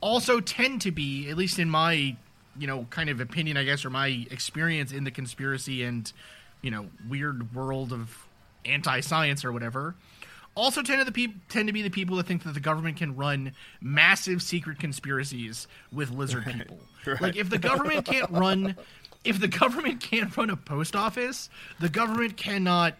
also tend to be at least in my you know kind of opinion i guess or my experience in the conspiracy and you know weird world of anti-science or whatever also tend to the peop- tend to be the people that think that the government can run massive secret conspiracies with lizard people. Like if the government can't run if the government can't run a post office the government cannot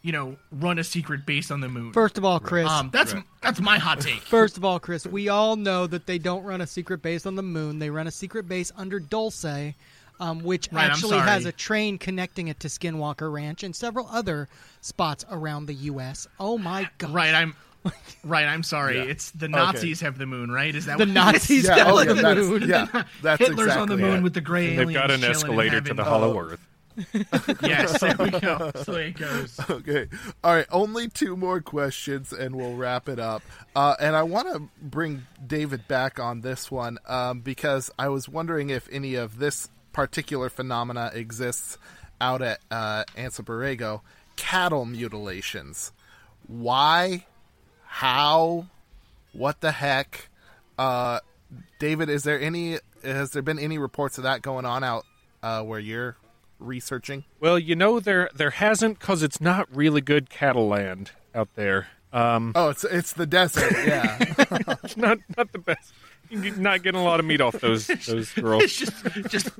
you know run a secret base on the moon. First of all, Chris. um that's that's my hot take. First of all, Chris, we all know that they don't run a secret base on the moon. They run a secret base under Dulce, um, which Right, actually has a train connecting it to Skinwalker Ranch and several other spots around the U.S. Oh my God! Right, I'm right. I'm sorry. It's the Nazis have the moon, right? Is that The what Nazis Yeah, have oh, the yeah, that's, moon. yeah, that's Hitler's exactly on the moon it. with the gray They've got an aliens chilling in escalator to the Hollow Earth. Yes, there we go. That's the way it goes. Okay. All right. Only two more questions and we'll wrap it up. Uh, and I want to bring David back on this one um, because I was wondering if any of this particular phenomena exists out at uh, Anza Borrego cattle mutilations. Why? How? What the heck? Uh, David, is there any? Has there been any reports of that going on out uh, where you're researching? Well, you know there there hasn't because it's not really good cattle land out there. Um, Oh, it's it's the desert. Yeah. it's not not the best. You're not getting a lot of meat off those those It's girls. just, just,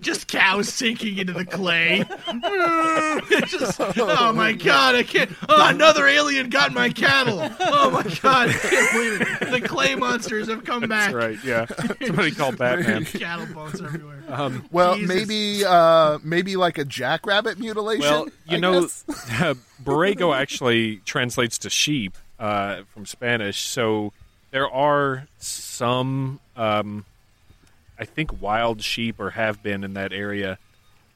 just cows sinking into the clay. Just, oh my god! I can't. Oh, another alien got my cattle. Oh my god! I can't believe it. The clay monsters have come back. That's right. Yeah. Somebody called Batman. Cattle bones everywhere. Um, Well, Jesus. maybe uh maybe like a jackrabbit mutilation. Well, you I know, guess? uh, Borrego actually translates to sheep uh, from Spanish, so there are some, um, I think, wild sheep or have been in that area.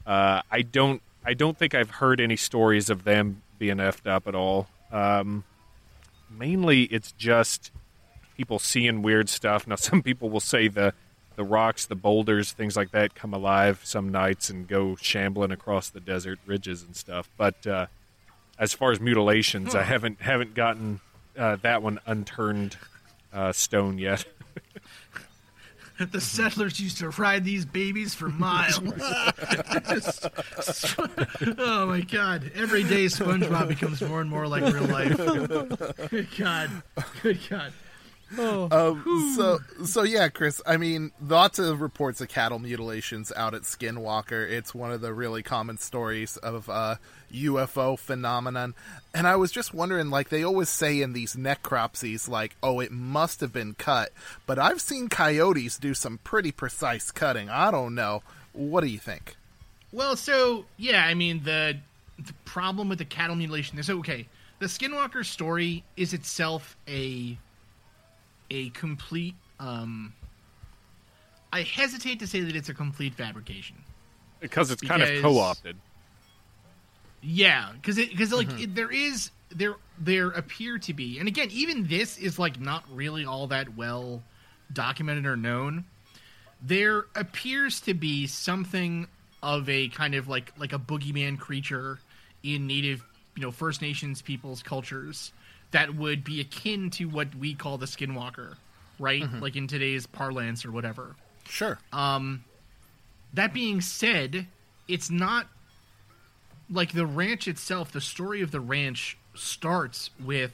Uh, I don't, I don't think I've heard any stories of them being effed up at all. Um, mainly, it's just people seeing weird stuff. Now, some people will say the the rocks, the boulders, things like that come alive some nights and go shambling across the desert ridges and stuff. But uh, as far as mutilations, I haven't haven't gotten uh, that one unturned uh, stone yet. The settlers used to ride these babies for miles. Oh my god! Every day SpongeBob becomes more and more like real life. Good God! Good God! Um, so so yeah, Chris. I mean, lots of reports of cattle mutilations out at Skinwalker. It's one of the really common stories of uh, UFO phenomenon. And I was just wondering, like they always say in these necropsies, like, "Oh, it must have been cut." But I've seen coyotes do some pretty precise cutting. I don't know. What do you think? Well, so yeah, I mean the the problem with the cattle mutilation is okay. The Skinwalker story is itself a a complete. um I hesitate to say that it's a complete fabrication. because it's kind of co-opted. Yeah, because because like it, there is there there appear to be, and again, even this is like not really all that well documented or known. There appears to be something of a kind of like like a boogeyman creature in native you know First Nations people's cultures that would be akin to what we call the skinwalker, right? Like in today's parlance or whatever. Sure. Um, That being said, it's not like the ranch itself. The story of the ranch starts with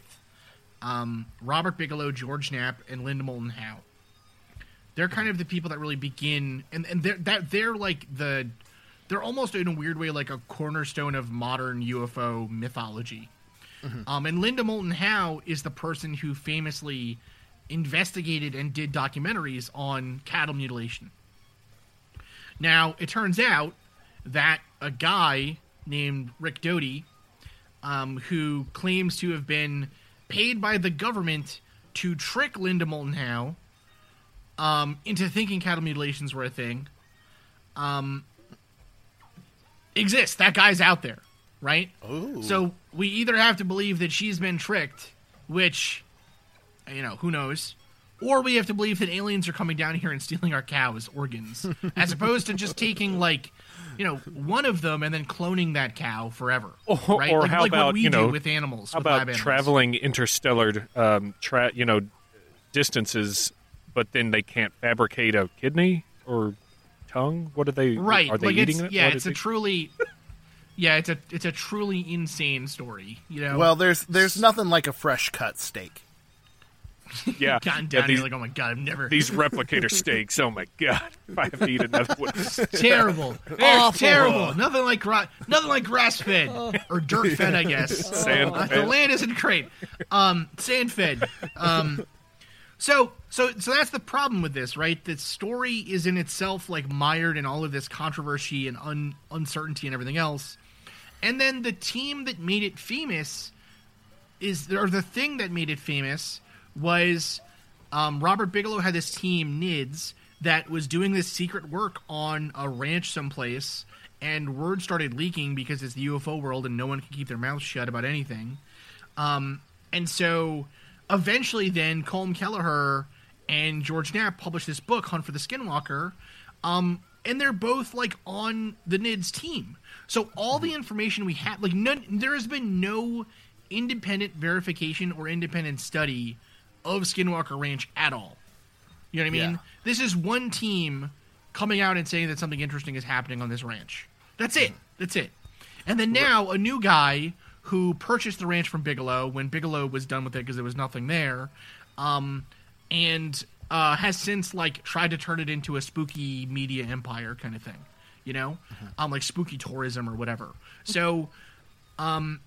um, Robert Bigelow, George Knapp, and Linda Moulton Howe. They're kind of the people that really begin, and, and they're that they're like the they're almost in a weird way like a cornerstone of modern UFO mythology. Um, and Linda Moulton Howe is the person who famously investigated and did documentaries on cattle mutilation. Now, it turns out that a guy named Rick Doty, um, who claims to have been paid by the government to trick Linda Moulton Howe um, into thinking cattle mutilations were a thing, um, exists. That guy's out there, right? So we either have to believe that she's been tricked, which, you know, who knows, or we have to believe that aliens are coming down here and stealing our cows' organs, as opposed to just taking like, you know, one of them and then cloning that cow forever. Or, right? or like, how like about what we you know do with animals? How with about animals. traveling interstellar, um, tra- you know, distances, but then they can't fabricate a kidney or tongue? What are they? Right? Are they like eating it? Yeah, What it's a they- truly. Yeah, it's a it's a truly insane story. You know. Well, there's there's nothing like a fresh cut steak. Yeah, gotten yeah, down these, here like, oh my god, I've never these replicator steaks. Oh my god! If I have to eat another one, terrible, They're terrible. Nothing like gra- nothing like grass fed or dirt fed, I guess. Sand Uh, the land isn't great. Um, sand fed. Um, so so so that's the problem with this, right? The story is in itself like mired in all of this controversy and un- uncertainty and everything else. And then the team that made it famous is or the thing that made it famous was um, Robert Bigelow had this team NIDS that was doing this secret work on a ranch someplace, and word started leaking because it's the UFO world and no one can keep their mouths shut about anything. Um, and so eventually, then Colm Kelleher and George Knapp published this book, Hunt for the Skinwalker. Um, and they're both like on the NIDS team. So all the information we have, like none, there has been no independent verification or independent study of Skinwalker Ranch at all. You know what I mean? Yeah. This is one team coming out and saying that something interesting is happening on this ranch. That's it. That's it. And then now a new guy who purchased the ranch from Bigelow when Bigelow was done with it because there was nothing there, um, and uh, has since like tried to turn it into a spooky media empire kind of thing. You know, um, like spooky tourism or whatever. So, um,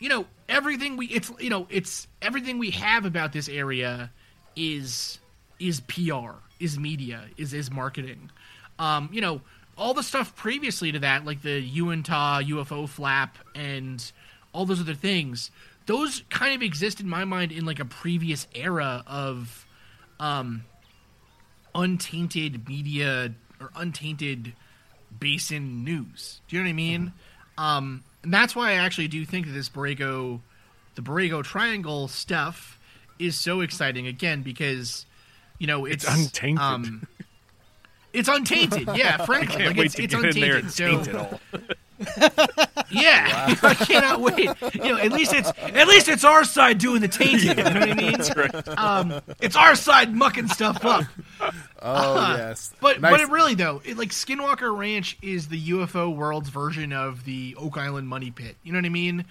you know, everything we it's you know it's everything we have about this area is is PR, is media, is is marketing. Um, you know, all the stuff previously to that, like the Uintah UFO flap and all those other things, those kind of exist in my mind in like a previous era of um untainted media or untainted basin news. Do you know what I mean? Um, and that's why I actually do think that this Borrego, the Borrego Triangle stuff is so exciting again because you know it's, It's untainted. Um, it's untainted, yeah. Frankly, like it's, it's get in there and untainted. all. Yeah, I cannot wait. You know, at least it's at least it's our side doing the tainting. You know what I mean? That's right. Um, it's our side mucking stuff up. Oh yes, But Nice- but it really though, it, like Skinwalker Ranch is the UFO world's version of the Oak Island Money Pit. You know what I mean?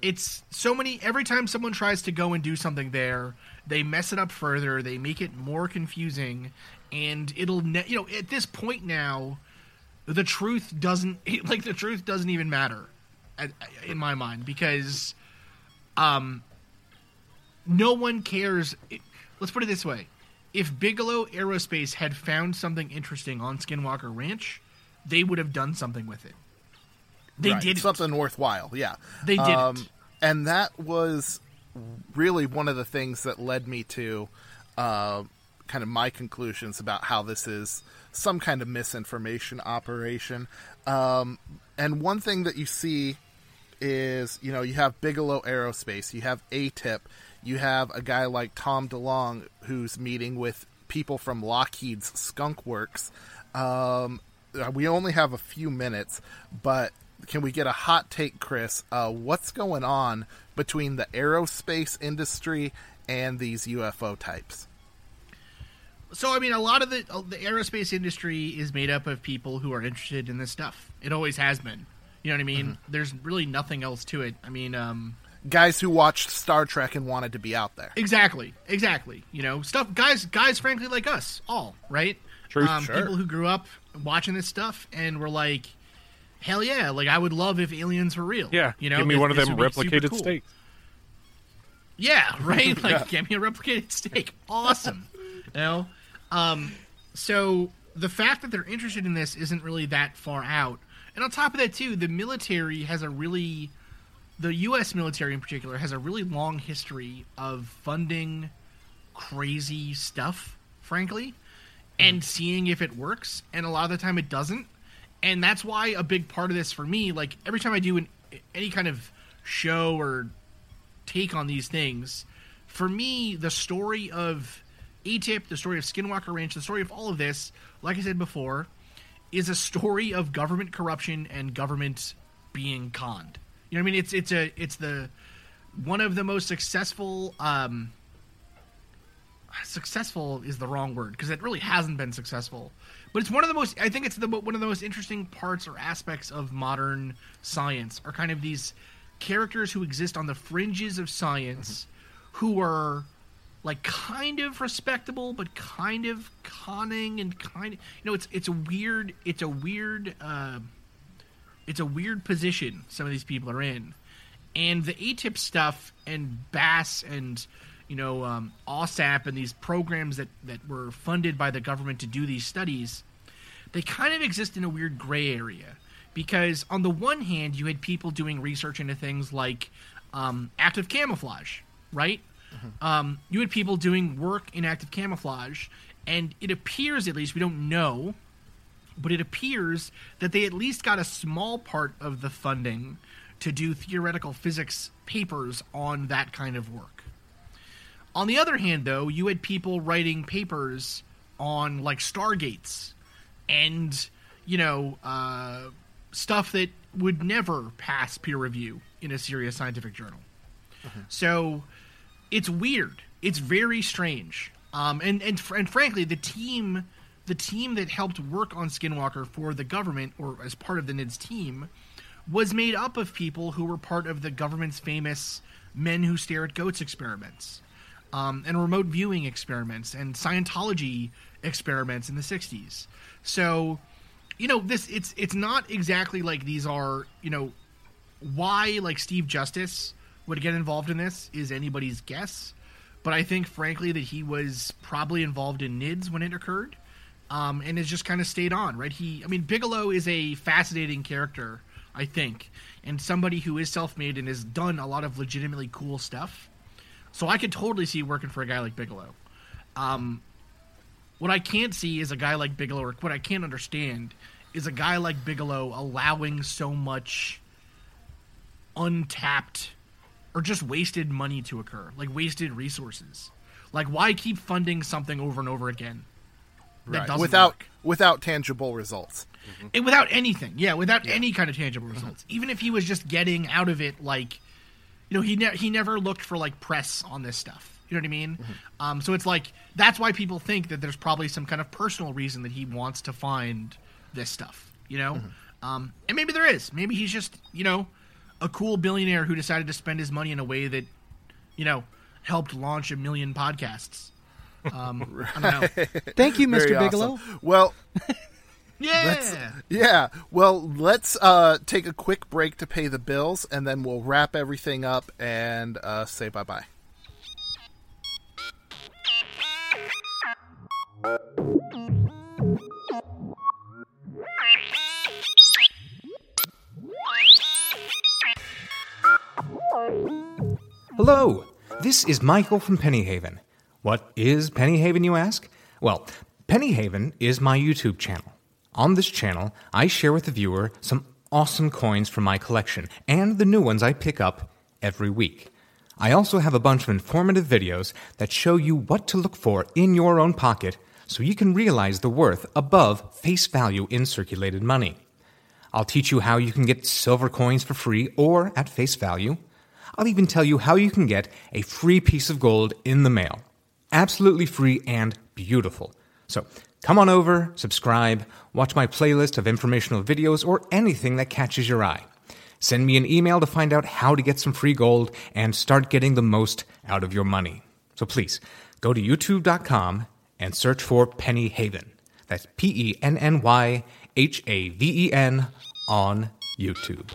It's so many. Every time someone tries to go and do something there, they mess it up further. They make it more confusing, and it'll ne- you know at this point now, the truth doesn't like the truth doesn't even matter, at, in my mind because, um, no one cares. It, let's put it this way: if Bigelow Aerospace had found something interesting on Skinwalker Ranch, they would have done something with it. They Right, did something worthwhile. Yeah, They didn't. and that was really one of the things that led me to uh, kind of my conclusions about how this is some kind of misinformation operation. Um, and one thing that you see is, you know, you have Bigelow Aerospace, you have ATIP, you have a guy like Tom DeLonge who's meeting with people from Lockheed's Skunk Works. Um, uh, we only have a few minutes, but can we get a hot take, Chris? Uh, what's going on between the aerospace industry and these UFO types? So I mean, a lot of the uh, the aerospace industry is made up of people who are interested in this stuff. It always has been. You know what I mean? There's really nothing else to it. I mean, um, guys who watched Star Trek and wanted to be out there. Exactly, exactly. You know, stuff guys guys frankly like us all, right? Truth, um, sure. People who grew up watching this stuff and were like, "Hell yeah!" Like I would love if aliens were real. Yeah, you know, give me this- one of them would be super replicated cool. steaks. Yeah, right. Like, give me a replicated steak. Awesome. you know, um, so the fact that they're interested in this isn't really that far out. And on top of that, too, the military has a really, the U.S. military in particular has a really long history of funding crazy stuff, frankly, mm-hmm. and seeing if it works. And a lot of the time, it doesn't. And that's why a big part of this for me, like every time I do an, any kind of show or take on these things. For me, the story of ATIP, the story of Skinwalker Ranch, the story of all of this, like I said before, is a story of government corruption and government being conned. You know what I mean? It's it's a it's the one of the most successful um successful is the wrong word because it really hasn't been successful. But it's one of the most I think it's the one of the most interesting parts or aspects of modern science are kind of these characters who exist on the fringes of science who are like kind of respectable but kind of conning and kind of you know it's it's a weird it's a weird uh, it's a weird position some of these people are in. And the ATIP stuff and BASS and you know um, OSAP and these programs that that were funded by the government to do these studies they kind of exist in a weird gray area. Because on the one hand you had people doing research into things like um, active camouflage right? Um, you had people doing work in active camouflage and it appears at least we don't know but it appears that they at least got a small part of the funding to do theoretical physics papers on that kind of work. On the other hand, though, you had people writing papers on like stargates and you know uh, stuff that would never pass peer review in a serious scientific journal. So it's weird. It's very strange. Um, and and and frankly, the team, the team that helped work on Skinwalker for the government or as part of the NIDS team, was made up of people who were part of the government's famous "Men Who Stare at Goats" experiments, um, and remote viewing experiments, and Scientology experiments in the '60s. So, you know, this it's it's not exactly like these are you know why like Steve Justice would get involved in this is anybody's guess. But I think, frankly, that he was probably involved in NIDS when it occurred, um, and has just kind of stayed on. Right? He, I mean, Bigelow is a fascinating character, I think, and somebody who is self-made and has done a lot of legitimately cool stuff. So I could totally see working for a guy like Bigelow. Um, what I can't see is a guy like Bigelow, or what I can't understand is a guy like Bigelow allowing so much untapped or just wasted money to occur, like wasted resources. Like, why keep funding something over and over again that doesn't without work? without tangible results. And without anything, yeah, without any kind of tangible results. Even if he was just getting out of it, like, you know, he ne- he never looked for like press on this stuff. You know what I mean? Um, so it's like that's why people think that there's probably some kind of personal reason that he wants to find this stuff. You know, um, and maybe there is. Maybe he's just you know a cool billionaire who decided to spend his money in a way that you know helped launch a million podcasts. Um, I don't know. Thank you, Very Mr. Bigelow. awesome. Well, Yeah. yeah. Well, let's uh, take a quick break to pay the bills, and then we'll wrap everything up and uh, say bye bye. Hello, this is Michael from Pennyhaven. What is Pennyhaven, you ask? Well, Pennyhaven is my YouTube channel. On this channel, I share with the viewer some awesome coins from my collection and the new ones I pick up every week. I also have a bunch of informative videos that show you what to look for in your own pocket so you can realize the worth above face value in circulated money. I'll teach you how you can get silver coins for free or at face value. I'll even tell you how you can get a free piece of gold in the mail. Absolutely free and beautiful. So come on over, subscribe, watch my playlist of informational videos or anything that catches your eye. Send me an email to find out how to get some free gold and start getting the most out of your money. So please go to youtube.com and search for Penny Haven. That's P E N N Y H A V E N on YouTube.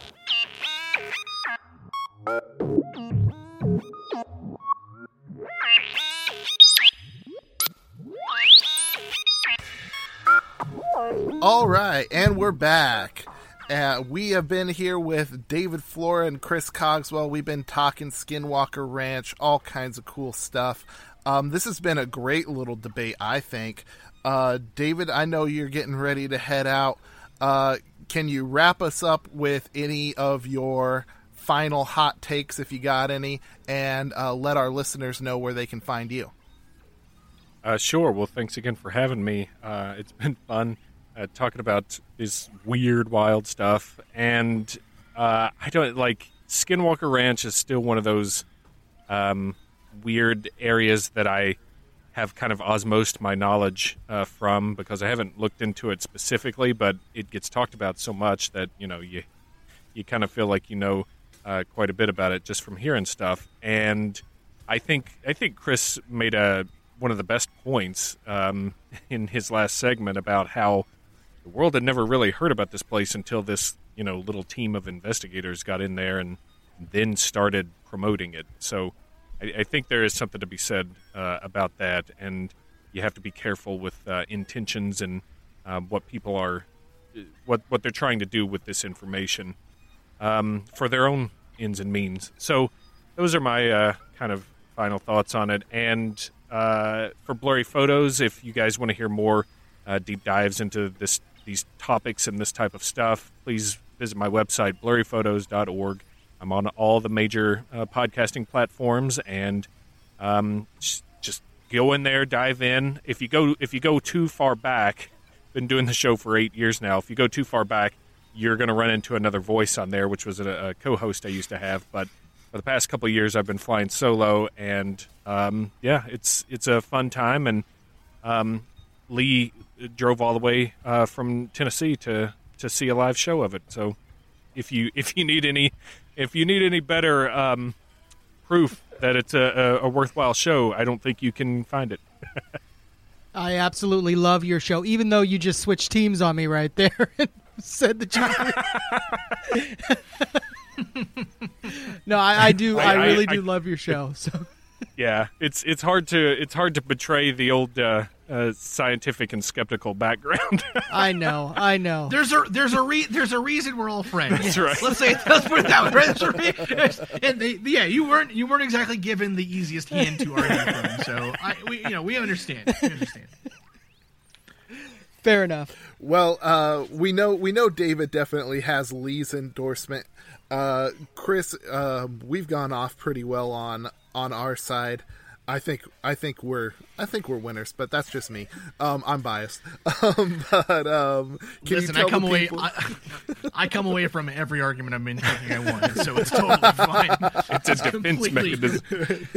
All right, and we're back. Uh, we have been here with David Flora and Chris Cogswell. We've been talking Skinwalker Ranch, all kinds of cool stuff. Um, this has been a great little debate, I think. Uh, David, I know you're getting ready to head out. Uh, can you wrap us up with any of your final hot takes, if you got any, and uh, let our listeners know where they can find you? Uh, sure. Well, thanks again for having me. Uh, it's been fun uh, talking about this weird, wild stuff. And uh, I don't like Skinwalker Ranch is still one of those um, weird areas that I have kind of osmosed my knowledge uh, from because I haven't looked into it specifically, but it gets talked about so much that you know you you kind of feel like you know uh, quite a bit about it just from hearing stuff. And I think I think Chris made a one of the best points um, in his last segment about how the world had never really heard about this place until this you know little team of investigators got in there and then started promoting it. So I, I think there is something to be said uh, about that, and you have to be careful with uh, intentions and uh, what people are what what they're trying to do with this information um, for their own ends and means. So those are my uh, kind of final thoughts on it. And uh, for blurry photos, if you guys want to hear more uh, deep dives into this these topics and this type of stuff, please visit my website, blurryphotos.org. I'm on all the major uh, podcasting platforms, and um, just go in there, dive in. If you go if you go too far back, been doing the show for eight years now. If you go too far back, you're going to run into another voice on there, which was a, a co-host I used to have. But for the past couple years, I've been flying solo, and um, yeah, it's it's a fun time. And um, Lee drove all the way uh, from Tennessee to to see a live show of it. So if you if you need any if you need any better um, proof that it's a, a, a worthwhile show, I don't think you can find it. I absolutely love your show, even though you just switched teams on me right there and said that you. no, I, I do. I, I- really I- do love your show. So yeah, it's it's hard to it's hard to betray the old uh, uh, scientific and skeptical background. I know, I know. There's a there's a re- there's a reason we're all friends. That's right. Let's say let's put it that way. There's a re- and they, yeah, you weren't you weren't exactly given the easiest hand to argue from. So I, we you know we understand. We understand. Fair enough. Well, uh, we know we know David definitely has Lee's endorsement. Uh, Chris, uh, we've gone off pretty well on on our side. I think I think we're I think we're winners, but that's just me. Um, I'm biased. Um, but um, can Listen, you tell I come away. people? I, I come away from every argument I'm been thinking I won, so it's totally fine. it's a defense mechanism.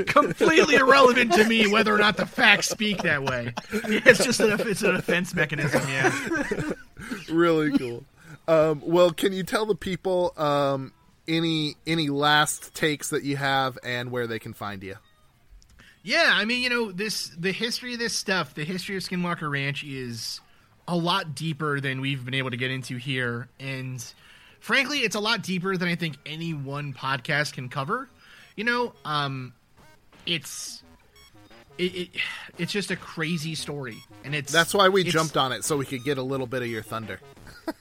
completely irrelevant to me whether or not the facts speak that way. It's just a, it's a defense mechanism. Yeah. really cool. Um, well, can you tell the people um, any any last takes that you have and where they can find you? Yeah, I mean, you know, this the history of this stuff, the history of Skinwalker Ranch is a lot deeper than we've been able to get into here, and frankly, it's a lot deeper than I think any one podcast can cover. You know, um, it's it, it it's just a crazy story, and it's That's why we jumped on it so we could get a little bit of your thunder.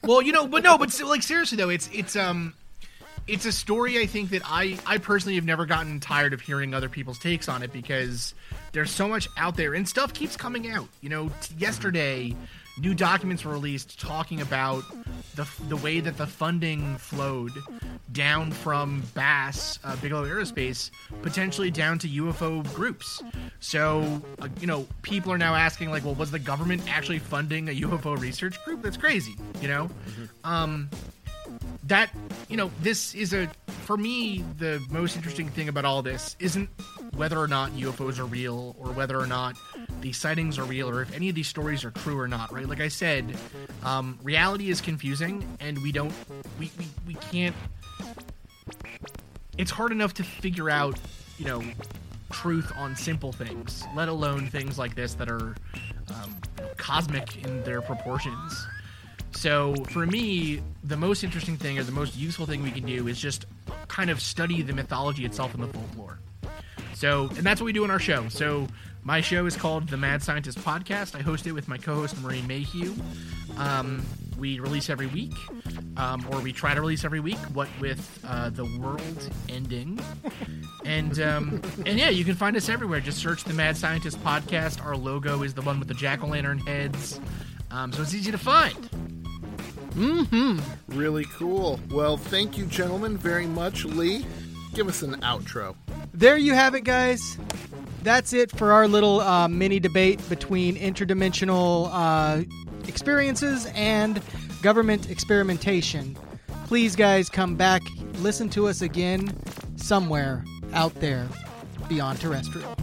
well, you know, but no, but like seriously though, it's it's um it's a story I think that I I personally have never gotten tired of hearing other people's takes on it because there's so much out there and stuff keeps coming out. You know, t- yesterday new documents were released talking about the the way that the funding flowed down from Bass uh, Bigelow Aerospace potentially down to UFO groups. So, uh, you know, people are now asking like, well, was the government actually funding a UFO research group? That's crazy, you know? Um that you know this is a for me the most interesting thing about all this isn't whether or not ufos are real or whether or not these sightings are real or if any of these stories are true or not right like i said um, reality is confusing and we don't we, we, we can't it's hard enough to figure out, you know, truth on simple things, let alone things like this that are um, cosmic in their proportions. So for me, the most interesting thing or the most useful thing we can do is just kind of study the mythology itself and the folklore. So, and that's what we do in our show. So, my show is called The Mad Scientist Podcast. I host it with my co-host Marie Mayhew. Um, we release every week, um, or we try to release every week. What with uh, the world ending, and um, and yeah, you can find us everywhere. Just search The Mad Scientist Podcast. Our logo is the one with the jack o' lantern heads, um, so it's easy to find. Really cool. Well, thank you, gentlemen, very much. Lee, give us an outro. There you have it, guys. That's it for our little uh, mini debate between interdimensional uh, experiences and government experimentation. Please, guys, come back, listen to us again somewhere out there beyond terrestrial.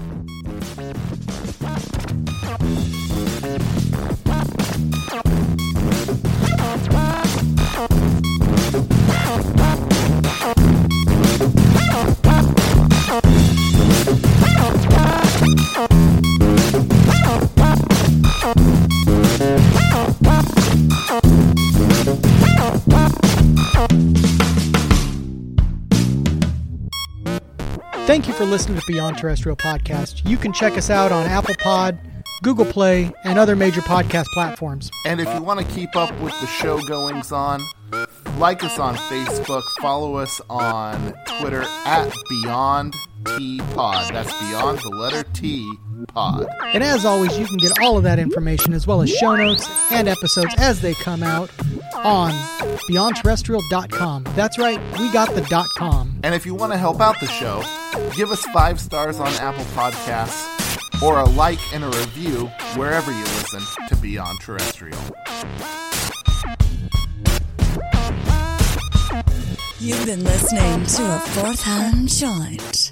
Thank you for listening to Beyond Terrestrial Podcast. You can check us out on Apple Pod, Google Play, and other major podcast platforms. And if you want to keep up with the show goings on, like us on Facebook, follow us on Twitter at Beyond T Pod. That's Beyond the letter T Pod. And as always, you can get all of that information as well as show notes and episodes as they come out on beyondterrestrial.com. That's right, we got the dot com. And if you want to help out the show, give us five stars on Apple Podcasts or a like and a review wherever you listen to Beyond Terrestrial. You've been listening to a fourth hand joint.